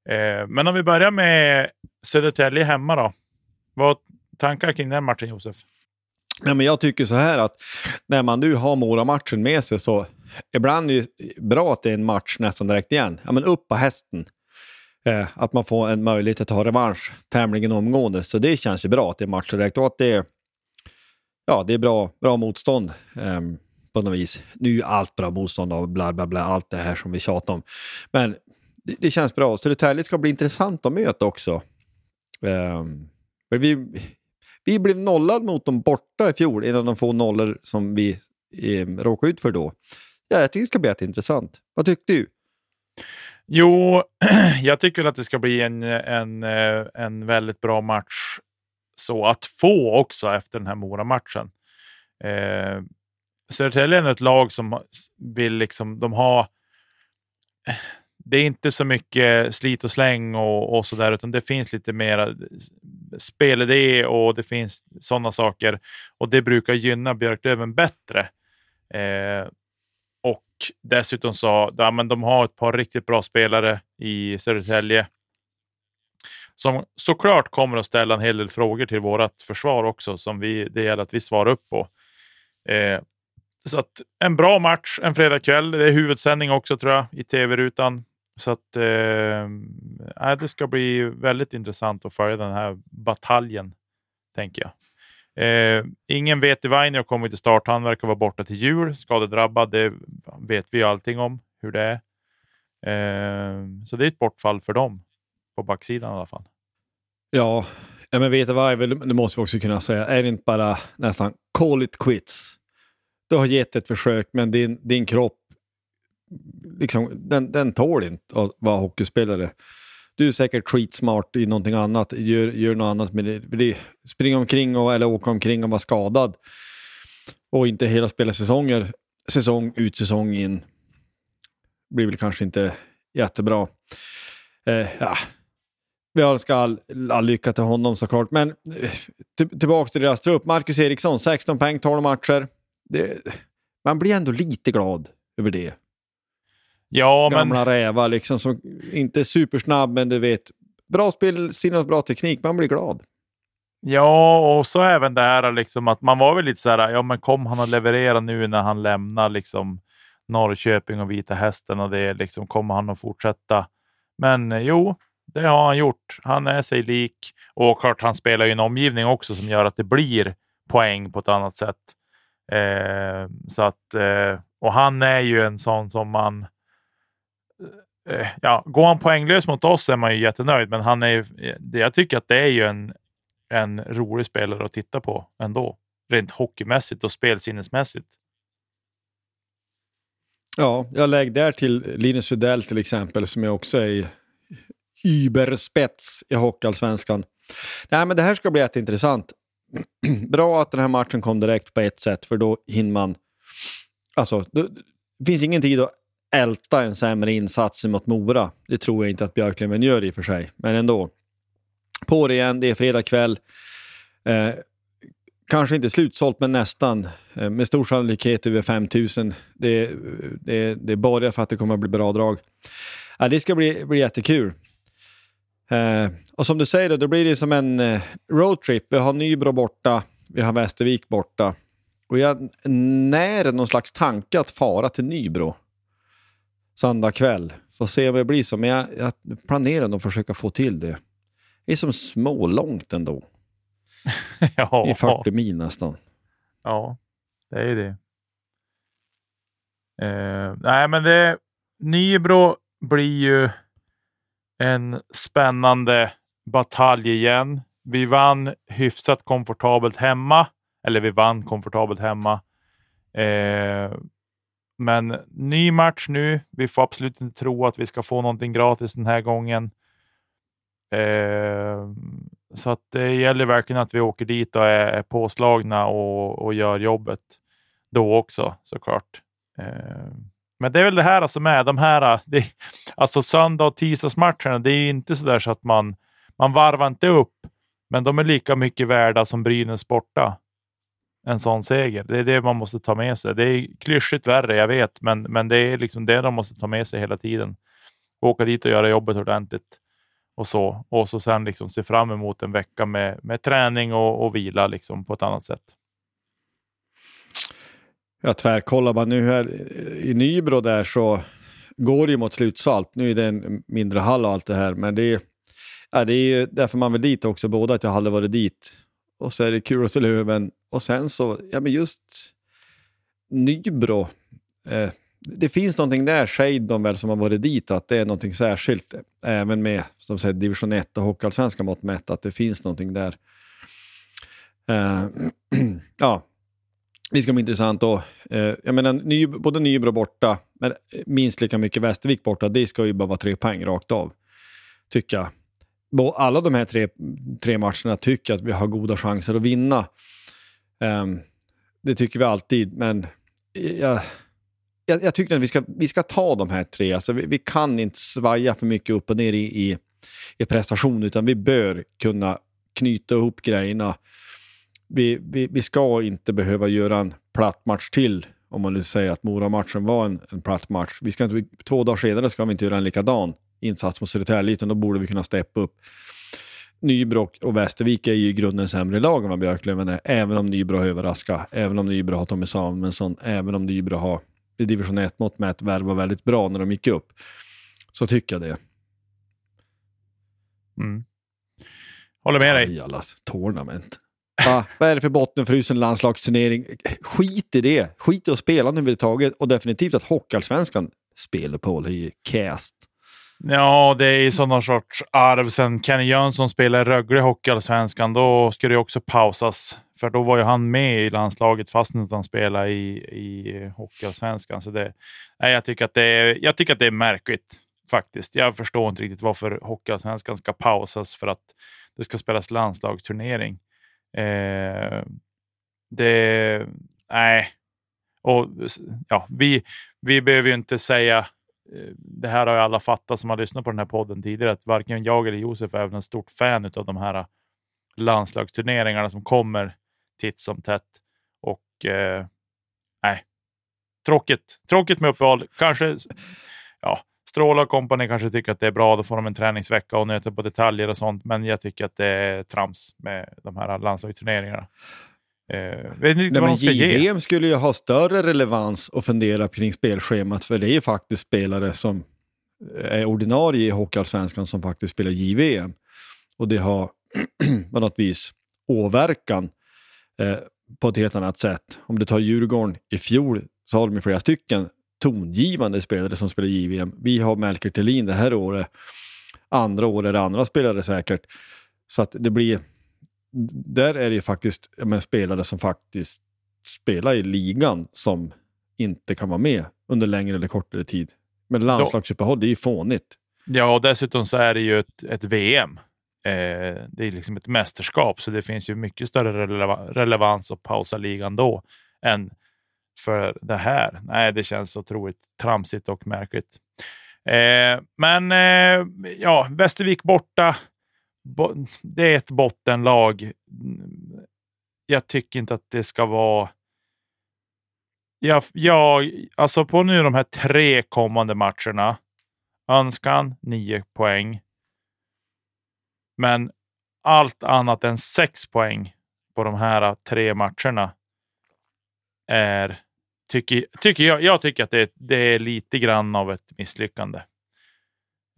Eh, men om vi börjar med Södertälje hemma då. Vad tankar kring den matchen, Josef? Nej, men jag tycker så här att när man nu har Mora-matchen med sig så ibland är det bra att det är en match nästan direkt igen. Ja, men upp på hästen. Eh, att man får en möjlighet att ta revansch tämligen omgående. Så det känns ju bra att det är match direkt och att det är, ja, det är bra, bra motstånd eh, på något vis. Nu är ju allt bra motstånd och bla bla bla, allt det här som vi tjatar om. Men det, det känns bra. Södertälje ska bli intressant att möta också. Eh, vi, vi blev nollade mot dem borta i fjol, en av de få nollor som vi eh, råkade ut för då. Ja, jag tycker det ska bli intressant. Vad tyckte du? Jo, <clears throat> jag tycker att det ska bli en, en, eh, en väldigt bra match så att få också efter den här Mora-matchen. Eh, Södertälje är ett lag som vill liksom, de har eh, det är inte så mycket slit och släng och, och så där, utan det finns lite mer spelidé och det finns sådana saker. Och det brukar gynna Björklöven bättre. Eh, och dessutom så, ja, men de har ett par riktigt bra spelare i Södertälje som såklart kommer att ställa en hel del frågor till vårt försvar också, som vi, det gäller att vi svarar upp på. Eh, så att en bra match en fredagkväll. Det är huvudsändning också tror jag i tv-rutan. Så att eh, äh, det ska bli väldigt intressant att följa den här bataljen, tänker jag. Eh, ingen vet i Vainio kommer till start. Han verkar vara borta till jul. Skadedrabbad, det vet vi allting om hur det är. Eh, så det är ett bortfall för dem på backsidan i alla fall. Ja, men vet du vad, det måste vi också kunna säga. Är det inte bara nästan call it quits? Du har gett ett försök, men din, din kropp liksom, den, den tål inte att vara hockeyspelare. Du är säkert skitsmart i någonting annat, gör, gör något annat med det. Springa omkring och, eller åka omkring och vara skadad och inte hela spela säsonger, säsong ut, säsong in. blir väl kanske inte jättebra. Eh, ja. Vi önskar all, all lycka till honom såklart, men eh, till, tillbaka till deras trupp. Marcus Eriksson, 16 poäng, 12 matcher. Det, man blir ändå lite glad över det. Ja, Gamla men... rävar liksom, som inte är supersnabb, men du vet, bra spel, bra teknik, man blir glad. Ja, och så även det här liksom att man var väl lite så här, ja men kom han att leverera nu när han lämnar liksom Norrköping och Vita Hästen och det liksom, kommer han att fortsätta? Men eh, jo, det har han gjort. Han är sig lik och klart han spelar i en omgivning också som gör att det blir poäng på ett annat sätt. Eh, så att, eh, och han är ju en sån som man Eh, ja, går han poänglös mot oss är man ju jättenöjd, men han är, eh, jag tycker att det är ju en, en rolig spelare att titta på ändå. Rent hockeymässigt och spelsinnesmässigt. Ja, jag lägger där till Linus Rydell till exempel, som jag också är überspets i Hockeyallsvenskan. Nej, men det här ska bli jätteintressant. <clears throat> Bra att den här matchen kom direkt på ett sätt, för då hinner man... Alltså, det finns ingen tid att älta en sämre insats mot Mora. Det tror jag inte att Björklöven gör i och för sig, men ändå. På det igen, det är fredag kväll. Eh, kanske inte slutsålt, men nästan. Eh, med stor sannolikhet över 5000. Det, det, det borgar för att det kommer att bli bra drag. Ja, det ska bli, bli jättekul. Eh, och som du säger, då, då blir det som en eh, roadtrip. Vi har Nybro borta, vi har Västervik borta. Och jag när någon slags tanke att fara till Nybro söndag kväll. Får se vad det blir så, men jag, jag planerar att försöka få till det. Det är som smålångt ändå. <laughs> ja. I 40 mil nästan. Ja, det är det. Eh, nej, men det, Nybro blir ju en spännande batalj igen. Vi vann hyfsat komfortabelt hemma. Eller vi vann komfortabelt hemma. Eh, men ny match nu. Vi får absolut inte tro att vi ska få någonting gratis den här gången. Eh, så att det gäller verkligen att vi åker dit och är, är påslagna och, och gör jobbet då också såklart. Eh, men det är väl det här som är de här, äh, det, alltså söndag och tisdagsmatcherna. Det är inte sådär så att man, man varvar inte upp, men de är lika mycket värda som Brynäs borta. En sån seger. Det är det man måste ta med sig. Det är klyschigt värre, jag vet, men, men det är liksom det de måste ta med sig hela tiden. Åka dit och göra jobbet ordentligt och så. Och så sen liksom se fram emot en vecka med, med träning och, och vila liksom på ett annat sätt. Jag tvärkollar bara, nu här i Nybro där så går det ju mot slutsalt. Nu är det en mindre hall och allt det här, men det är, ja, det är ju därför man vill dit också, både att jag hade varit dit. Och så är det kul att se Löven. Och sen så, ja men just Nybro. Eh, det finns någonting där, säger de väl som har varit dit, att det är någonting särskilt. Även med som säger, division 1 och hockeyallsvenska mått mätt, att det finns någonting där. Eh, <clears throat> ja, det ska bli intressant Och, Eh, jag menar, ny, både Nybro borta, men eh, minst lika mycket Västervik borta. Det ska ju bara vara tre poäng rakt av, tycker jag. Alla de här tre, tre matcherna tycker jag att vi har goda chanser att vinna. Um, det tycker vi alltid, men eh, jag, jag, jag, tycker att vi ska, vi ska ta de här tre. Alltså vi, vi kan inte svaja för mycket upp och ner i, i, i prestation, utan vi bör kunna knyta ihop grejerna vi, vi, vi ska inte behöva göra en platt match till om man vill säga att Mora-matchen var en, en platt match. Vi ska inte, två dagar senare ska vi inte göra en likadan insats mot Södertälje, utan då borde vi kunna steppa upp. Nybro och Västervik är ju i grunden sämre lag än vad Björklöven är, även om Nybro har överraskat, även om Nybro har Tommy Samuelsson, även om Nybro har i division 1-mått mätt värva väldigt bra när de gick upp. Så tycker jag det. Mm. Håller med dig. Alla tournament. Va? Vad är det för bottenfrusen landslagsturnering? Skit i det. Skit i att spela överhuvudtaget och definitivt att Hockeyallsvenskan spelar på är ju cast. Ja, det är ju någon sorts arv. Sen Kenny Jönsson spelade Rögle i Hockeyallsvenskan, då skulle det också pausas. För då var ju han med i landslaget fastän han spelade i, i Hockeyallsvenskan. Så det, nej, jag, tycker att det är, jag tycker att det är märkligt faktiskt. Jag förstår inte riktigt varför Hockeyallsvenskan ska pausas för att det ska spelas landslagsturnering. Eh, det, nej. Och, ja, vi, vi behöver ju inte säga, eh, det här har ju alla fattat som har lyssnat på den här podden tidigare, att varken jag eller Josef är en stort fan av de här eh, landslagsturneringarna som kommer titt som tätt. Och eh, nej, tråkigt. Tråkigt med uppehåll. Kanske, ja, Stråla och kompani kanske tycker att det är bra. Då får de en träningsvecka och nöter på detaljer och sånt. Men jag tycker att det är trams med de här landslagsturneringarna. Eh, vet inte Nej, vad de ska JVM ge. skulle ju ha större relevans att fundera kring spelschemat. För det är ju faktiskt spelare som är ordinarie i Hockeyallsvenskan som faktiskt spelar JVM. Och det har <clears throat> på något vis åverkan eh, på ett helt annat sätt. Om du tar Djurgården i fjol så har de flera stycken tongivande spelare som spelar JVM. Vi har Melker Thelin det här året. Andra år är det andra spelare säkert. Så att det blir... Där är det ju faktiskt men, spelare som faktiskt spelar i ligan som inte kan vara med under längre eller kortare tid. Men landslagsuppehåll, det är ju fånigt. Ja, och dessutom så är det ju ett, ett VM. Eh, det är liksom ett mästerskap, så det finns ju mycket större releva relevans att pausa ligan då än för det här. Nej, det känns otroligt tramsigt och märkligt. Eh, men eh, ja, Västervik borta. Bo det är ett bottenlag. Jag tycker inte att det ska vara... Jag, jag, alltså på nu de här tre kommande matcherna. Önskan 9 poäng. Men allt annat än 6 poäng på de här tre matcherna är, tycker, tycker jag, jag tycker att det, det är lite grann av ett misslyckande.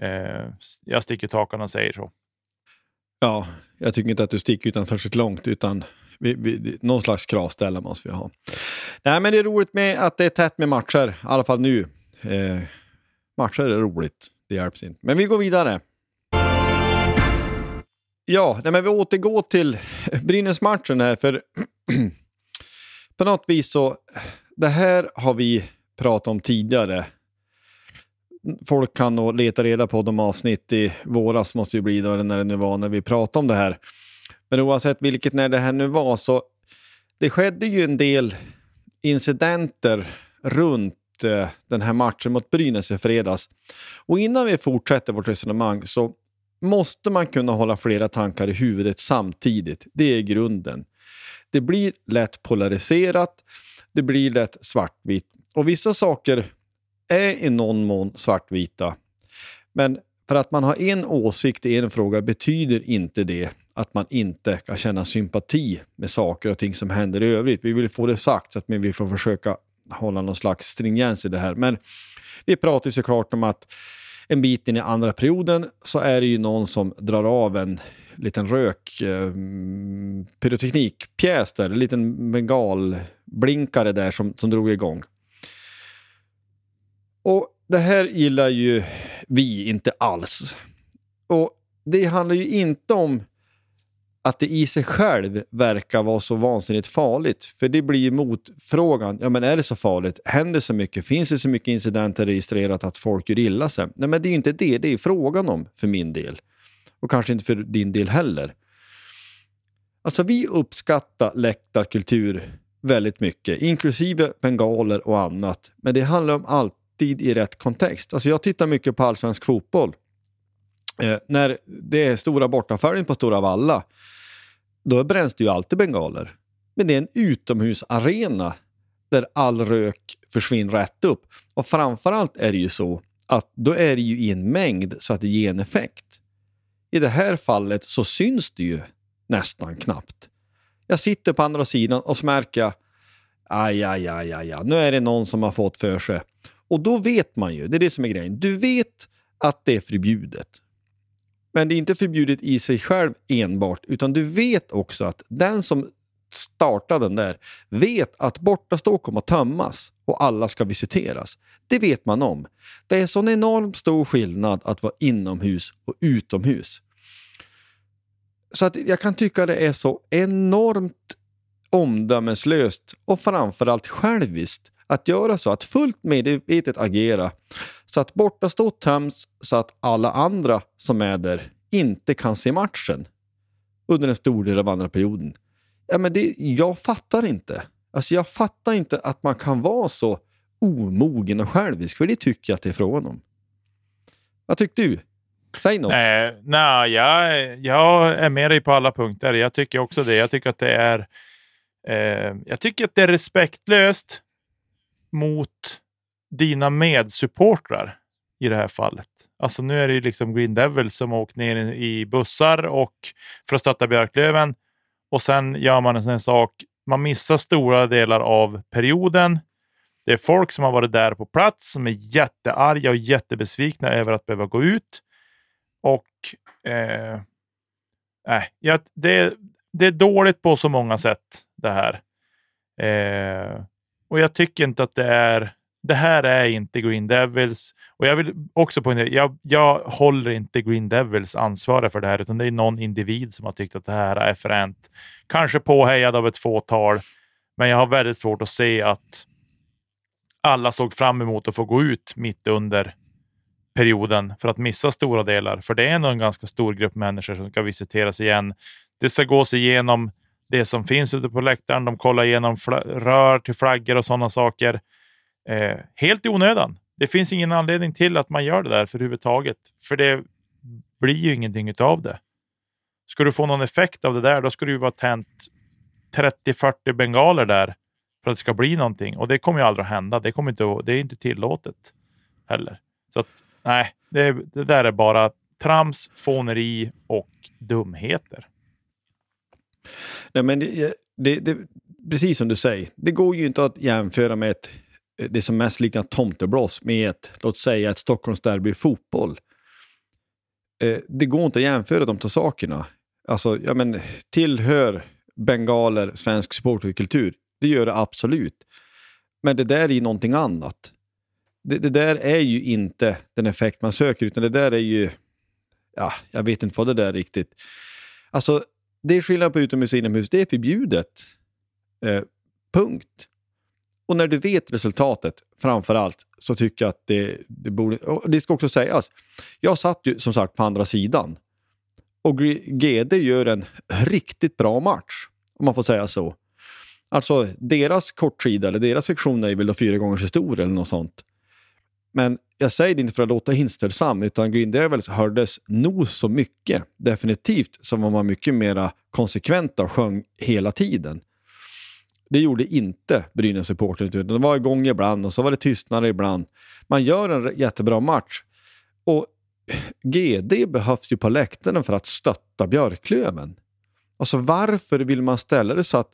Eh, jag sticker takarna och säger så. Ja, jag tycker inte att du sticker utan särskilt långt, utan vi, vi, någon slags kravställare måste vi ha. Nej, men det är roligt med att det är tätt med matcher, i alla fall nu. Eh, matcher är roligt, det hjälps inte. Men vi går vidare. Ja, nej, men vi återgår till Brynäs-matchen här, för <clears throat> på något vis så, det här har vi pratat om tidigare. Folk kan nog leta reda på de avsnitt i våras, måste ju bli då, när det nu var, när vi pratade om det här. Men oavsett vilket när det här nu var så det skedde ju en del incidenter runt eh, den här matchen mot Brynäs i fredags. Och innan vi fortsätter vårt resonemang så måste man kunna hålla flera tankar i huvudet samtidigt. Det är grunden. Det blir lätt polariserat, det blir lätt svartvitt och vissa saker är i någon mån svartvita. Men för att man har en åsikt i en fråga betyder inte det att man inte kan känna sympati med saker och ting som händer i övrigt. Vi vill få det sagt så att vi får försöka hålla någon slags stringens i det här. Men vi pratar ju såklart om att en bit in i andra perioden så är det ju någon som drar av en liten rök eh, pyroteknikpjäs där, en liten bengal blinkare där som, som drog igång. Och det här gillar ju vi inte alls. Och det handlar ju inte om att det i sig själv verkar vara så vansinnigt farligt. För det blir ju motfrågan, ja men är det så farligt? Händer så mycket? Finns det så mycket incidenter registrerat att folk gör illa sig? Nej men det är ju inte det det är frågan om för min del. Och kanske inte för din del heller. Alltså vi uppskattar läktarkultur väldigt mycket, inklusive bengaler och annat. Men det handlar om alltid i rätt kontext. Alltså jag tittar mycket på allsvensk fotboll. Eh, när det är stora bortaföljen på Stora Valla, då bränns det ju alltid bengaler. Men det är en utomhusarena där all rök försvinner rätt upp. Och framförallt är det ju så att då är det ju i en mängd så att det ger en effekt. I det här fallet så syns det ju nästan knappt. Jag sitter på andra sidan och så märker jag aj, aj, aj, aj, aj, nu är det någon som har fått för sig. Och då vet man ju, det är det som är grejen, du vet att det är förbjudet. Men det är inte förbjudet i sig själv enbart, utan du vet också att den som startar den där vet att bortastå kommer att tömmas och alla ska visiteras. Det vet man om. Det är sån enormt stor skillnad att vara inomhus och utomhus. Så att jag kan tycka det är så enormt omdömeslöst och framförallt själviskt att göra så, att fullt medvetet agera så att bortastå töms så att alla andra som är där inte kan se matchen under en stor del av andra perioden. Ja, men det, jag fattar inte. Alltså jag fattar inte att man kan vara så omogen och självisk, för det tycker jag att det är frågan om. Vad tycker du? Säg något. Eh, nej, jag, jag är med dig på alla punkter. Jag tycker också det. Jag tycker att det är, eh, jag tycker att det är respektlöst mot dina medsupportrar i det här fallet. Alltså nu är det ju liksom Green Devils som åkt ner i bussar och för att stötta Björklöven och sen gör man en sån här sak. Man missar stora delar av perioden. Det är folk som har varit där på plats som är jättearga och jättebesvikna över att behöva gå ut. Eh, ja, det, det är dåligt på så många sätt det här. Eh, och jag tycker inte att det är det här är inte Green Devils. Och jag vill också poängtera, jag, jag håller inte Green Devils ansvariga för det här, utan det är någon individ som har tyckt att det här är fränt. Kanske påhejad av ett fåtal, men jag har väldigt svårt att se att alla såg fram emot att få gå ut mitt under perioden för att missa stora delar. För det är ändå en ganska stor grupp människor som ska visiteras igen. Det ska gås igenom det som finns ute på läktaren. De kollar igenom rör till flaggor och sådana saker. Eh, helt i onödan. Det finns ingen anledning till att man gör det där för överhuvudtaget, för det blir ju ingenting av det. Ska du få någon effekt av det där, då ska du ju vara tänt 30-40 bengaler där för att det ska bli någonting. Och det kommer ju aldrig att hända. Det, kommer inte, det är inte tillåtet heller. Så att, nej, det, det där är bara trams, fåneri och dumheter. Nej, men det, det, det, precis som du säger, det går ju inte att jämföra med ett, det som mest liknar tomteblås med ett, låt säga ett Stockholmsderby fotboll. Eh, det går inte att jämföra de två sakerna. Alltså, ja, men, tillhör bengaler svensk supporterkultur? Det gör det absolut. Men det där är ju någonting annat. Det, det, där är ju inte den effekt man söker, utan det där är ju... Ja, jag vet inte vad det där är riktigt. Alltså, det är skillnad på utomhus och inomhus. Det är förbjudet. Eh, punkt. Och när du vet resultatet, framför allt, så tycker jag att det, det borde... det ska också sägas, jag satt ju som sagt på andra sidan. Och GD gör en riktigt bra match, om man får säga så. Alltså, deras kortsida, eller deras sektion är väl då fyra så stor eller något sånt. Men jag säger det inte för att låta inställsam, utan Green Devils hördes nog så mycket. Definitivt som var man mycket mer konsekventa och sjöng hela tiden. Det gjorde inte Brynäs supporter utan det var igång ibland och så var det tystnad ibland. Man gör en jättebra match. Och GD behövs ju på läktaren för att stötta Björklöven. Alltså varför vill man ställa det så att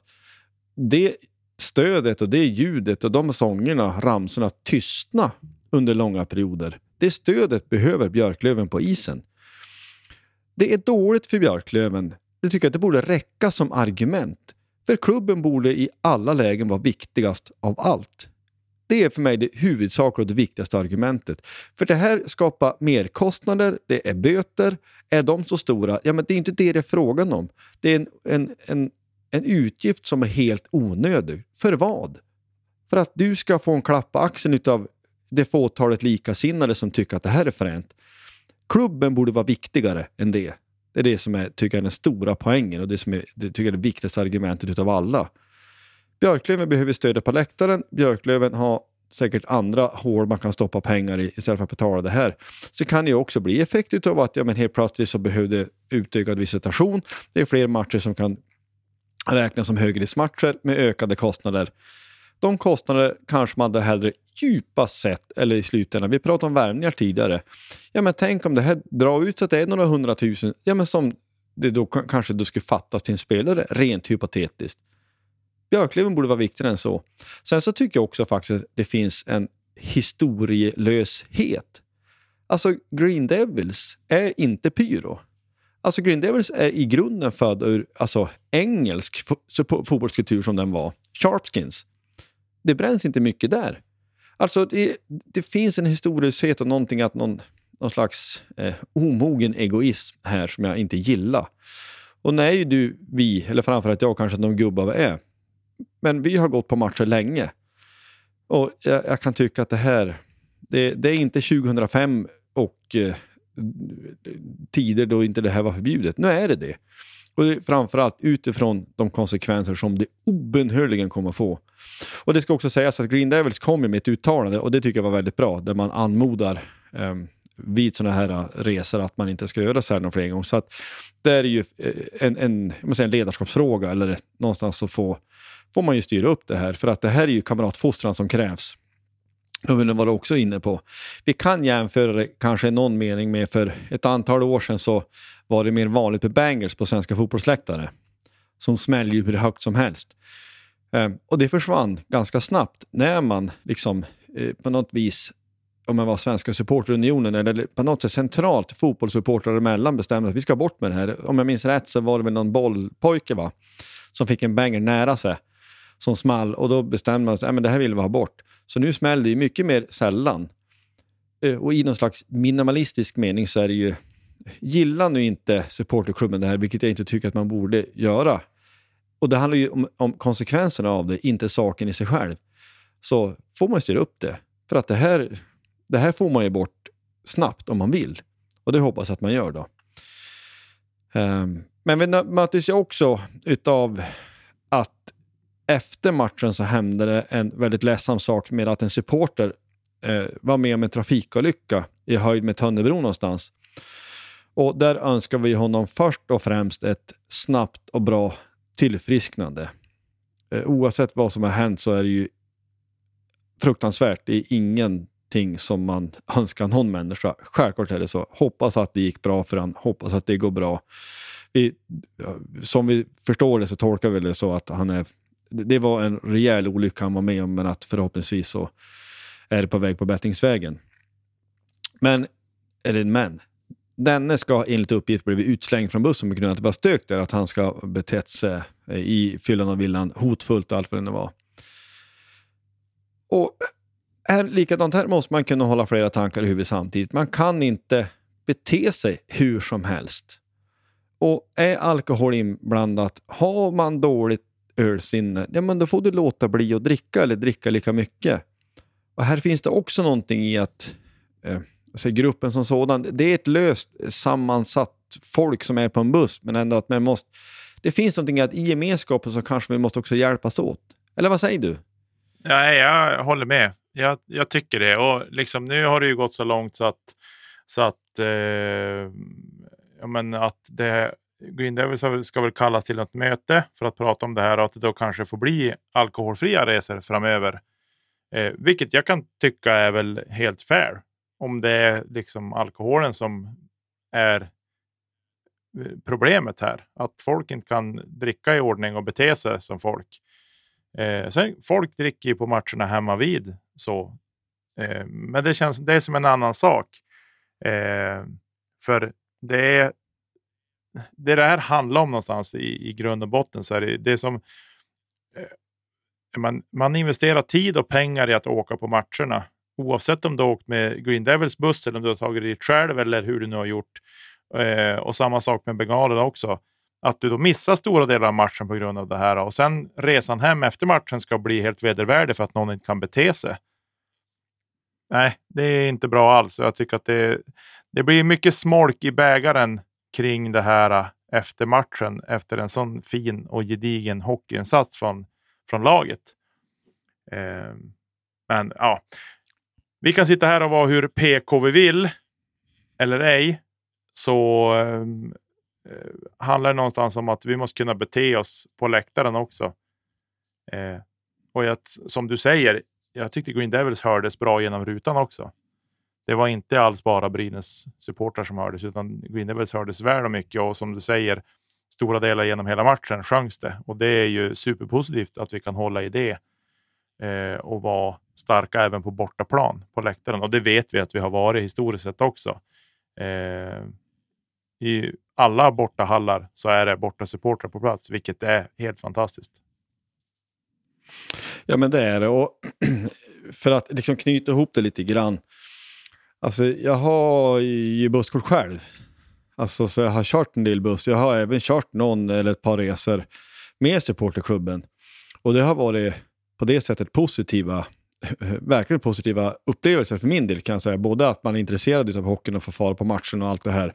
det stödet och det ljudet och de sångerna, ramsorna tystna under långa perioder. Det stödet behöver Björklöven på isen. Det är dåligt för Björklöven. Det tycker jag att det borde räcka som argument. För klubben borde i alla lägen vara viktigast av allt. Det är för mig det huvudsakliga och det viktigaste argumentet. För det här skapar merkostnader, det är böter. Är de så stora? Ja, men det är inte det det är frågan om. Det är en, en, en, en utgift som är helt onödig. För vad? För att du ska få en klapp på axeln av det fåtalet likasinnade som tycker att det här är fränt. Klubben borde vara viktigare än det. Det är det som jag tycker är den stora poängen och det som är det, tycker jag, är det viktigaste argumentet utav alla. Björklöven behöver stödet på läktaren. Björklöven har säkert andra hål man kan stoppa pengar i istället för att betala det här. Så kan det ju också bli effekt av att ja, men helt plötsligt så behövde utökad visitation. Det är fler matcher som kan räknas som högriskmatcher med ökade kostnader. De kostnader kanske man hade hellre djupast sett, eller i slutändan, vi pratade om värvningar tidigare. Ja men tänk om det här drar ut så att det är några hundratusen, ja men som det då kanske då skulle fattas till en spelare, rent hypotetiskt. Björklöven borde vara viktigare än så. Sen så tycker jag också faktiskt att det finns en historielöshet. Alltså Green Devils är inte pyro. Alltså Green Devils är i grunden född ur alltså, engelsk fotbollskultur som den var. Sharpskins. Det bränns inte mycket där. Alltså det, det finns en historielöshet och någonting att någon, någon slags eh, omogen egoism här som jag inte gillar. Och nu är ju du, vi, eller framförallt jag kanske de gubbar vi är, men vi har gått på matcher länge. Och jag, jag kan tycka att det här, det, det är inte 2005 och eh, tider då inte det här var förbjudet. Nu är det det. Och framförallt utifrån de konsekvenser som det obönhörligen kommer att få. Och det ska också sägas att Green Devils kom med ett uttalande och det tycker jag var väldigt bra, där man anmodar eh, vid sådana här äh, resor att man inte ska göra så här någon fler gånger. Så att det är ju eh, en, en, en, en ledarskapsfråga, eller någonstans så får, får man ju styra upp det här. För att det här är ju kamratfostran som krävs. Och det var du också inne på. Vi kan jämföra det kanske i någon mening med för ett antal år sedan så var det mer vanligt med bangers på svenska fotbollsläktare. Som smällde hur högt som helst. Ehm, och det försvann ganska snabbt när man liksom eh, på något vis om man var Svenska supporterunionen eller på något sätt centralt fotbollssupportrar emellan bestämde att vi ska bort med det här. Om jag minns rätt så var det väl någon bollpojke va? som fick en banger nära sig som small och då bestämde man sig att det här vill vi ha bort. Så nu smäller det mycket mer sällan. Eh, och i någon slags minimalistisk mening så är det ju, gillar nu inte supporterklubben det här, vilket jag inte tycker att man borde göra. Och det handlar ju om, om konsekvenserna av det, inte saken i sig själv. Så får man styra upp det. För att det här, det här får man ju bort snabbt om man vill. Och det hoppas jag att man gör då. Um, men vi möttes ju också utav att efter matchen så hände det en väldigt ledsam sak med att en supporter eh, var med om en trafikolycka i höjd med Tönnebro någonstans. Och där önskar vi honom först och främst ett snabbt och bra tillfrisknande. Eh, oavsett vad som har hänt så är det ju fruktansvärt. Det är ingenting som man önskar någon människa. Självklart är det så. Hoppas att det gick bra för honom. Hoppas att det går bra. Vi, som vi förstår det så tolkar vi det så att han är det var en rejäl olycka han var med om, men att förhoppningsvis så är det på väg på bättringsvägen. Men, eller men, denne ska enligt uppgift blivit utslängd från bussen på grund av att det var stök där, att han ska ha betett sig eh, i fyllan och villan hotfullt och allt vad det nu var. Och eh, här, likadant här måste man kunna hålla flera tankar i huvudet samtidigt. Man kan inte bete sig hur som helst. Och är alkohol inblandat, har man dåligt ölsinne, ja men då får du låta bli att dricka eller dricka lika mycket. Och här finns det också någonting i att eh, alltså gruppen som sådan, det är ett löst sammansatt folk som är på en buss, men ändå att man måste... Det finns någonting i att i gemenskapen så kanske vi måste också hjälpas åt. Eller vad säger du? Ja, jag håller med. Jag, jag tycker det. Och liksom, nu har det ju gått så långt så att, så att, eh, ja, men att det, Green Devils ska väl kallas till ett möte för att prata om det här och att det då kanske får bli alkoholfria resor framöver. Eh, vilket jag kan tycka är väl helt fair. Om det är liksom alkoholen som är eh, problemet här. Att folk inte kan dricka i ordning och bete sig som folk. Eh, sen, folk dricker ju på matcherna hemma vid så. Eh, men det känns det är som en annan sak. Eh, för det är det det här handlar om någonstans i, i grund och botten så är det det som eh, man, man investerar tid och pengar i att åka på matcherna. Oavsett om du har åkt med Green Devils buss eller om du har tagit dit själv eller hur du nu har gjort. Eh, och samma sak med bengalerna också att du då missar stora delar av matchen på grund av det här. Och sen resan hem efter matchen ska bli helt vedervärdig för att någon inte kan bete sig. Nej, det är inte bra alls. Jag tycker att det, det blir mycket smolk i bägaren kring det här eh, efter matchen, efter en sån fin och gedigen hockeyinsats från, från laget. Eh, men ja, vi kan sitta här och vara hur PK vi vill, eller ej. Så ehm, eh, handlar det någonstans om att vi måste kunna bete oss på läktaren också. Eh, och jag, som du säger, jag tyckte Green Devils hördes bra genom rutan också. Det var inte alls bara Brynäs supportrar som hördes, utan Green Devils hördes väl och mycket och som du säger, stora delar genom hela matchen sjöngs det och det är ju superpositivt att vi kan hålla i det eh, och vara starka även på bortaplan på läktaren och det vet vi att vi har varit historiskt sett också. Eh, I alla bortahallar så är det borta supportrar på plats, vilket är helt fantastiskt. Ja, men det är det. Och <clears throat> för att liksom knyta ihop det lite grann. Alltså, jag har ju busskort själv. Alltså, så jag har kört en del buss. Jag har även kört någon eller ett par resor med supporterklubben. Och det har varit på det sättet positiva, <laughs> verkligen positiva upplevelser för min del kan jag säga. Både att man är intresserad av hockeyn och får fara på matchen och allt det här.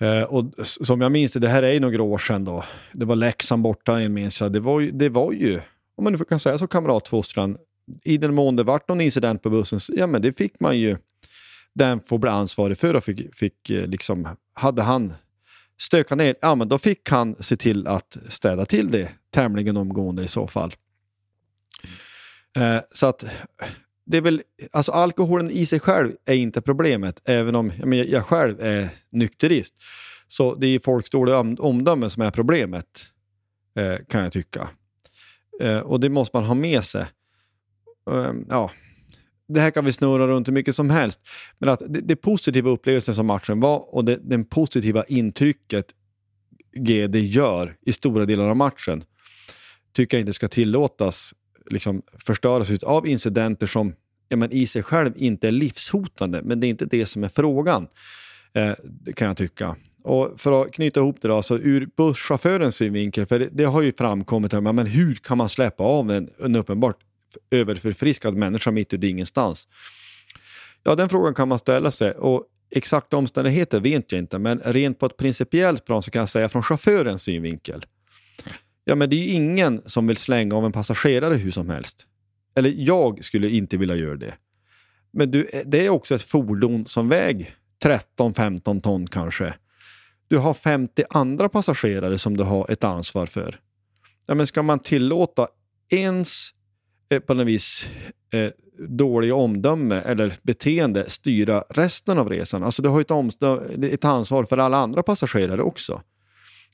Eh, och som jag minns det, det här är ju några år sedan då. Det var Leksand borta, jag minns jag. Det var ju, det var ju om man nu kan säga så, kamratfostran. I den mån det vart någon incident på bussen, ja men det fick man ju den får bli ansvarig för och fick, fick eh, liksom, hade han stöka ner, ja men då fick han se till att städa till det tämligen omgående i så fall. Eh, så att det är väl, alltså alkoholen i sig själv är inte problemet, även om jag, menar, jag själv är nykterist. Så det är folks dåliga omdöme som är problemet, eh, kan jag tycka. Eh, och det måste man ha med sig. Eh, ja, det här kan vi snurra runt hur mycket som helst. Men att det, det positiva upplevelsen som matchen var och det, det positiva intrycket GD gör i stora delar av matchen tycker jag inte ska tillåtas liksom förstöras av incidenter som ja, men i sig själv inte är livshotande, men det är inte det som är frågan, eh, kan jag tycka. Och för att knyta ihop det då, alltså ur busschaufförens synvinkel, för det, det har ju framkommit, här, men hur kan man släppa av en, en uppenbart överförfriskad människa mitt ur ingenstans? Ja, den frågan kan man ställa sig och exakta omständigheter vet jag inte, men rent på ett principiellt plan så kan jag säga från chaufförens synvinkel. Ja, men det är ju ingen som vill slänga av en passagerare hur som helst. Eller jag skulle inte vilja göra det. Men du, det är också ett fordon som väger 13-15 ton kanske. Du har 50 andra passagerare som du har ett ansvar för. Ja, men ska man tillåta ens Eh, på något vis eh, dåliga omdöme eller beteende styra resten av resan? Alltså du har ett, ett ansvar för alla andra passagerare också.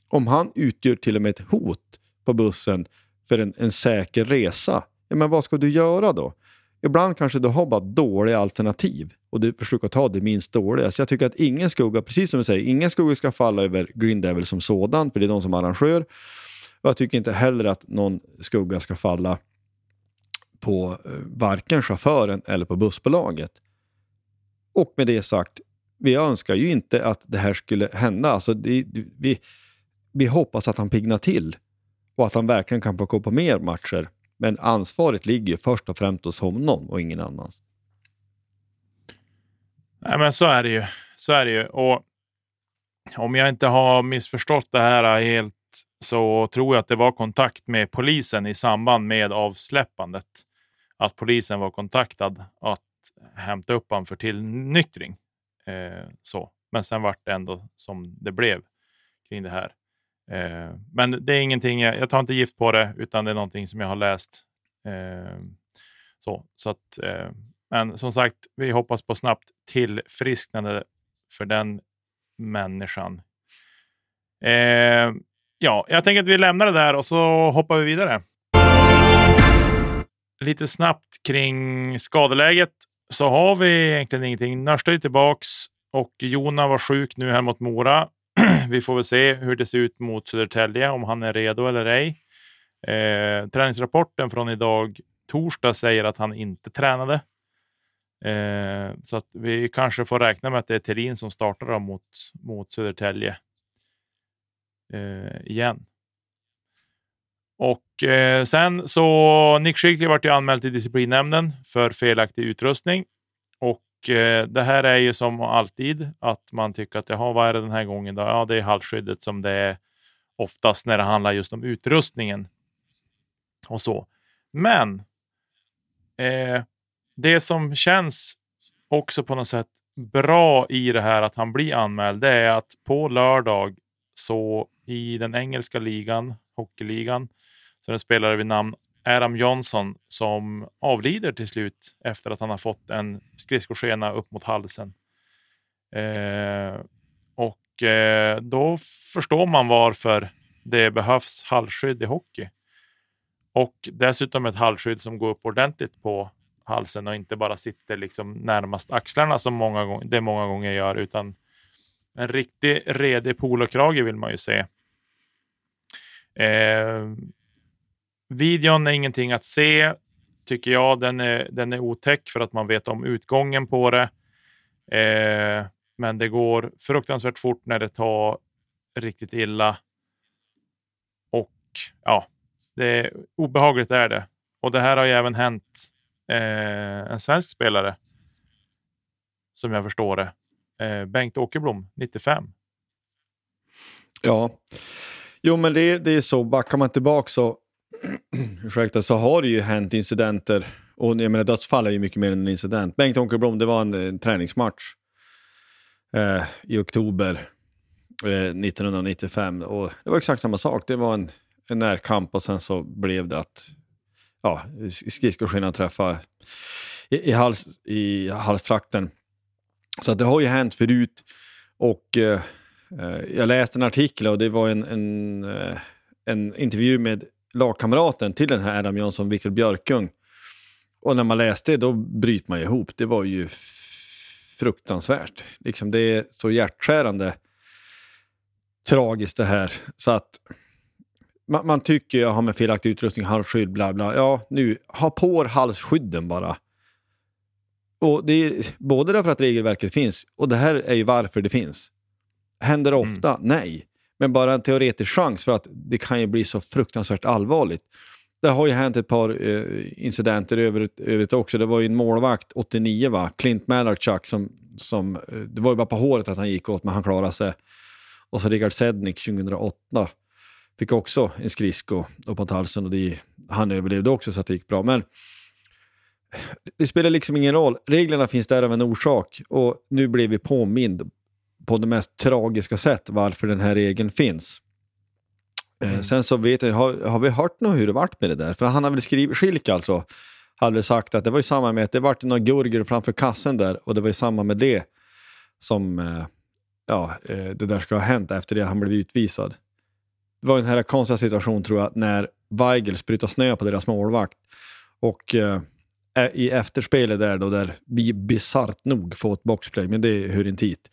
Om han utgör till och med ett hot på bussen för en, en säker resa. Ja, men vad ska du göra då? Ibland kanske du har bara dåliga alternativ och du försöker ta det minst dåliga. Så jag tycker att ingen skugga, precis som du säger, ingen skugga ska falla över Green Devil som sådan, för det är de som arrangör. Och jag tycker inte heller att någon skugga ska falla på eh, varken chauffören eller på bussbolaget. Och med det sagt, vi önskar ju inte att det här skulle hända. Alltså det, vi, vi hoppas att han pignar till och att han verkligen kan få gå på mer matcher. Men ansvaret ligger ju först och främst hos honom och ingen annans. Nej, men så är det ju. Så är det ju. Och om jag inte har missförstått det här helt så tror jag att det var kontakt med polisen i samband med avsläppandet. Att polisen var kontaktad att hämta upp honom för tillnyktring. Eh, så. Men sen vart det ändå som det blev kring det här. Eh, men det är ingenting, jag, jag, tar inte gift på det, utan det är någonting som jag har läst. Eh, så, så att, eh, men som sagt, vi hoppas på snabbt tillfrisknande för den människan. Eh, ja, jag tänker att vi lämnar det där och så hoppar vi vidare. Lite snabbt kring skadeläget så har vi egentligen ingenting. Nörsta är tillbaks och Jona var sjuk nu här mot Mora. <clears throat> vi får väl se hur det ser ut mot Södertälje, om han är redo eller ej. Eh, träningsrapporten från idag, torsdag, säger att han inte tränade. Eh, så att vi kanske får räkna med att det är Thelin som startar mot, mot Södertälje eh, igen. Och eh, sen så Nick Schickli vart ju anmäld till disciplinnämnden för felaktig utrustning. Och eh, det här är ju som alltid att man tycker att jaha, vad är det den här gången då? Ja, det är halsskyddet som det är oftast när det handlar just om utrustningen och så. Men eh, det som känns också på något sätt bra i det här att han blir anmäld, det är att på lördag så i den engelska ligan, hockeyligan, så en spelare vid namn Adam Johnson som avlider till slut efter att han har fått en skridskoskena upp mot halsen. Eh, och eh, då förstår man varför det behövs halsskydd i hockey. Och dessutom ett halsskydd som går upp ordentligt på halsen och inte bara sitter liksom närmast axlarna som många gånger, det många gånger gör, utan en riktig redig polokrage vill man ju se. Eh, videon är ingenting att se, tycker jag. Den är, den är otäck för att man vet om utgången på det. Eh, men det går fruktansvärt fort när det tar riktigt illa. Och ja, det är obehagligt är det. Och det här har ju även hänt eh, en svensk spelare. Som jag förstår det. Eh, Bengt Åkerblom, 95. Ja, jo men det, det är så. Backar man tillbaka så, <clears throat> ursäkta, så har det ju hänt incidenter. Och jag menar dödsfall är ju mycket mer än en incident. Bengt Åkerblom, det var en, en träningsmatch eh, i oktober eh, 1995. Och det var exakt samma sak. Det var en, en närkamp och sen så blev det att ja, skridskoskinnan träffade i, i, hals, i halstrakten. Så det har ju hänt förut. Och eh, eh, jag läste en artikel och det var en, en, eh, en intervju med lagkamraten till den här Adam Jönsson, Viktor Björkung. Och när man läste det, då bryter man ihop. Det var ju fruktansvärt. Liksom det är så hjärtskärande tragiskt det här. Så att man, man tycker jag har med felaktig utrustning, halsskydd, bla bla. Ja, nu, ha på er halsskydden bara. Och det är både därför att regelverket finns och det här är ju varför det finns. Händer det mm. ofta? Mm. Nej. Men bara en teoretisk chans för att det kan ju bli så fruktansvärt allvarligt. Det har ju hänt ett par eh, incidenter övrigt, övrigt också. Det var ju en målvakt, 89 va, Clint Malarchuk, som, som, eh, det var ju bara på håret att han gick åt men han klarade sig. Och så Richard Sednik 2008 fick också en skridsko uppåt halsen och det, han överlevde också så att det gick bra. Men det spelar liksom ingen roll. Reglerna finns där av en orsak och nu blev vi påmind på det mest tragiska sätt varför den här regeln finns. Eh, mm. sen så vet jag, har, har vi hört något hur det vart med det där? För han har väl skrivit, Schilk alltså, hade väl sagt att det var i samband med att det vart några gurgor framför kassen där och det var i samband med det som eh, ja, eh, det där ska ha hänt efter det han blev utvisad. det var en här konstiga situation tror jag när Weigel sprutar snö på deras målvakt. Och i efterspelet där då, där vi bisarrt nog får ett boxplay, men det hör inte hit.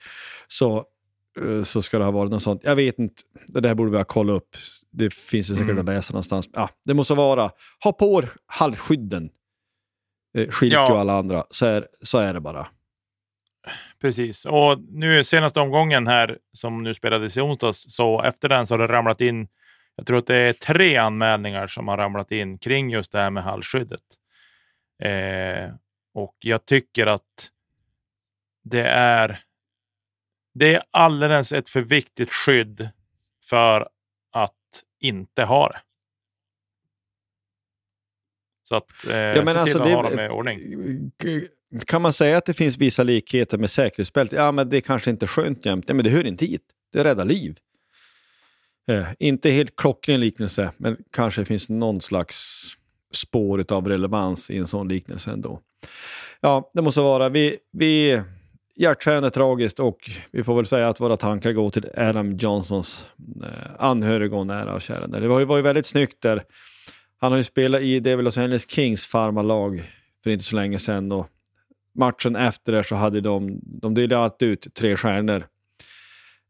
Så, eh, så ska det ha varit något sånt. Jag vet inte, det där borde vi ha kollat upp. Det finns ju säkert Mm. att läsa någonstans. Ja, det måste vara, ha på er halsskydden. Eh, Schilke Ja. och alla andra, så är, så är det bara. Precis. Och nu senaste omgången här som nu spelades i onsdags, så efter den så har det ramlat in, jag tror att det är tre anmälningar som har ramlat in kring just det här med halsskyddet. Eh, och jag tycker att det är, det är alldeles ett för viktigt skydd för att inte ha det. Så att eh, Ja, men se alltså till att det- ha dem i ordning. Kan man säga att det finns vissa likheter med säkerhetsbälte? Ja, men det är kanske inte skönt jämt. Ja, men det hör inte hit. Det räddar liv. Eh, inte helt klockren liknelse, men kanske finns någon slags spår av relevans i en sån liknelse ändå. Ja, det måste vara. Vi, vi hjärtskärande tragiskt och vi får väl säga att våra tankar går till Adam Johnsons eh, anhöriga och nära och kära. Det var ju, var ju väldigt snyggt där. Han har ju spelat i det Los Angeles Kings farmarlag för inte så länge sedan. Och matchen efter det så hade de, de delat ut tre stjärnor.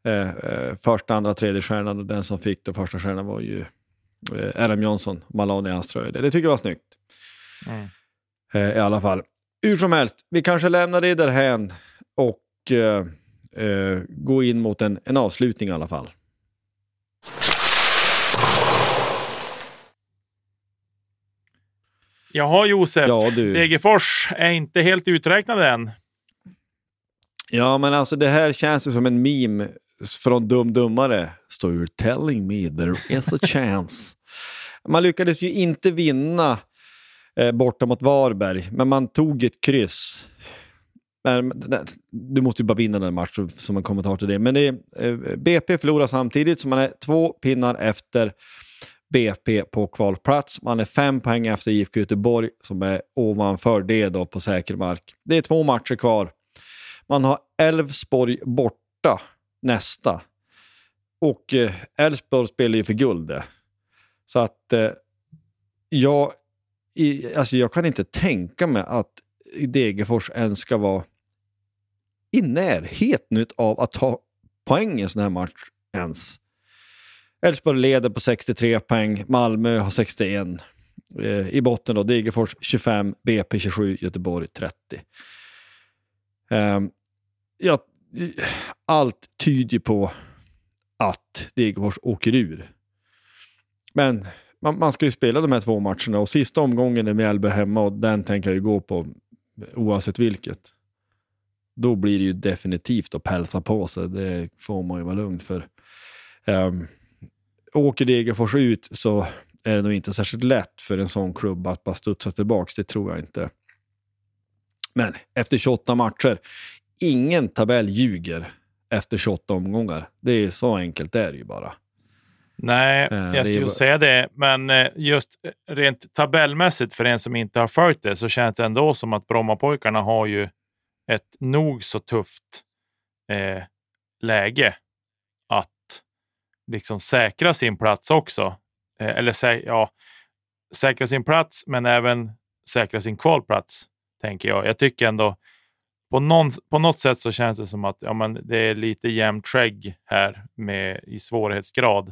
Eh, eh, första, andra, tredje stjärnan och den som fick den första stjärnan var ju eh, Adam Johnson. Ner hans tröja. Det tycker jag var snyggt. Mm. Eh, I alla fall. Hur som helst, vi kanske lämnar det därhän och eh, eh, går in mot en, en avslutning i alla fall. Jaha Josef, Ja, du. Degerfors är inte helt uträknade än. Ja, men alltså det här känns ju som en meme från Dum Dummare. So you're telling me there is a chance. <laughs> Man lyckades ju inte vinna eh, borta mot Varberg, men man tog ett kryss. Du måste ju bara vinna den matchen som en kommentar till det. Men det, är, eh, BP förlorar samtidigt, så man är två pinnar efter BP på kvalplats. Man är fem poäng efter IFK Göteborg som är ovanför det då på säker mark. Det är två matcher kvar. Man har Elfsborg borta nästa. Och eh, Elfsborg spelar ju för guld. Så att eh, jag, i, alltså jag kan inte tänka mig att Degerfors ens ska vara i närheten av att ta poäng i en sån här match ens. Elfsborg leder på 63 poäng, Malmö har 61. Eh, I botten då Degerfors 25, BP 27, Göteborg 30. Eh, jag allt tyder på att Degerfors åker ur. Men man, man ska ju spela de här två matcherna och sista omgången är Mjällby hemma och den tänker jag ju gå på oavsett vilket. Då blir det ju definitivt att pälsa på sig. Det får man ju vara lugn för. Um, åker Degerfors ut så är det nog inte särskilt lätt för en sån klubb att bara studsa tillbaka. Det tror jag inte. Men efter 28 matcher, ingen tabell ljuger efter 28 omgångar. Det är så enkelt det är det ju bara. Nej, Eh, jag skulle bara- säga det. Men eh, just rent tabellmässigt för en som inte har följt det så känns det ändå som att Brommapojkarna har ju ett nog så tufft eh, läge att liksom säkra sin plats också. Eh, eller sä ja, säkra sin plats, men även säkra sin kvalplats, tänker jag. Jag tycker ändå på, någon, på något sätt så känns det som att ja, men det är lite jämnt skägg här med, i svårighetsgrad.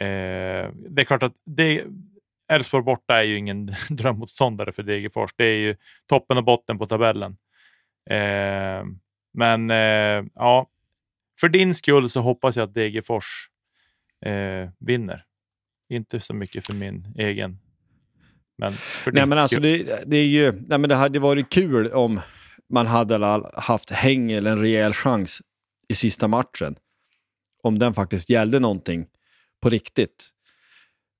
Eh, det är klart att Elfsborg borta är ju ingen <laughs> drömmotståndare för Degerfors. Det är ju toppen och botten på tabellen. Eh, men eh, ja, för din skull så hoppas jag att Degerfors eh, vinner. Inte så mycket för min egen. Men för Nej, din men alltså skull. det, det är ju, nej, men det hade varit kul om man hade haft häng eller en rejäl chans i sista matchen. Om den faktiskt gällde någonting på riktigt.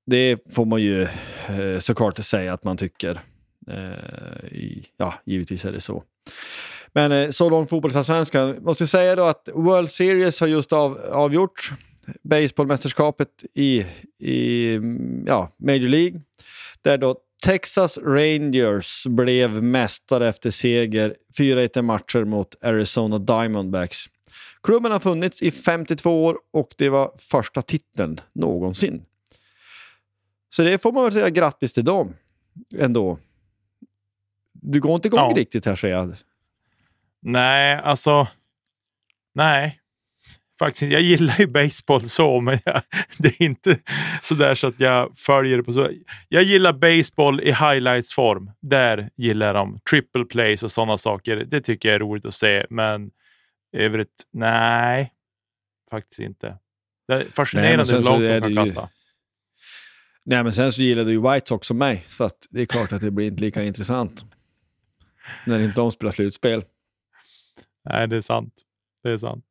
Det får man ju eh, såklart säga att man tycker. Eh, i, ja, givetvis är det så. Men eh, så långt fotbollsallsvenskan. Måste säga då att World Series har just av, avgjorts. Baseballmästerskapet i, i mm, ja, Major League. Där då Texas Rangers blev mästare efter seger 4-1 i matcher mot Arizona Diamondbacks. Klubben har funnits i 52 år och det var första titeln någonsin. Så det får man väl säga grattis till dem ändå. Du går inte igång Ja. riktigt här säger jag. Nej, alltså. Nej, faktiskt. Jag gillar ju baseball så, men jag, det är inte så där så att jag följer det på så. Jag gillar baseball i highlights-form. Där gillar dem. Triple plays och sådana saker. Det tycker jag är roligt att se, men övrigt, nej, faktiskt inte. Det är fascinerande hur långt de kan ju- kasta. Nej, men sen så gillar du ju White Sox som mig, så det är klart att det blir inte lika intressant när inte de spelar slutspel. Nej, det är sant. Det är sant.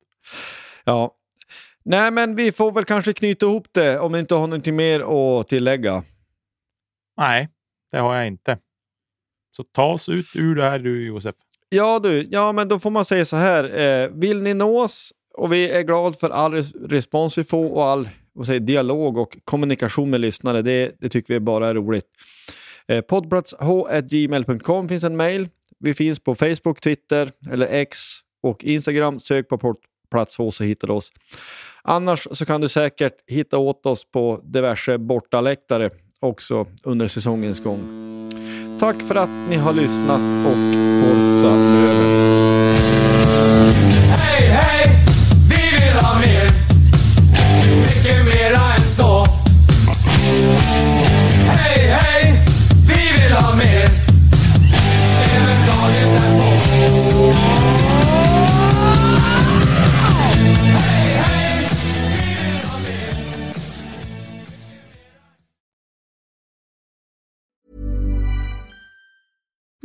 Ja. Nej, men vi får väl kanske knyta ihop det om ni inte har någonting mer att tillägga. Nej, det har jag inte. Så ta oss ut ur det här du, Josef. Ja du, ja men då får man säga så här. Eh, vill ni nå oss och vi är glada för all res respons vi får och all vad säger, dialog och kommunikation med lyssnare. Det, det tycker vi bara är roligt. Eh, Poddplatsh.gmail.com finns en mail. Vi finns på Facebook, Twitter eller X och Instagram. Sök på plats hos och hittade oss. Annars så kan du säkert hitta åt oss på diverse bortaläktare också under säsongens gång. Tack för att ni har lyssnat och Forza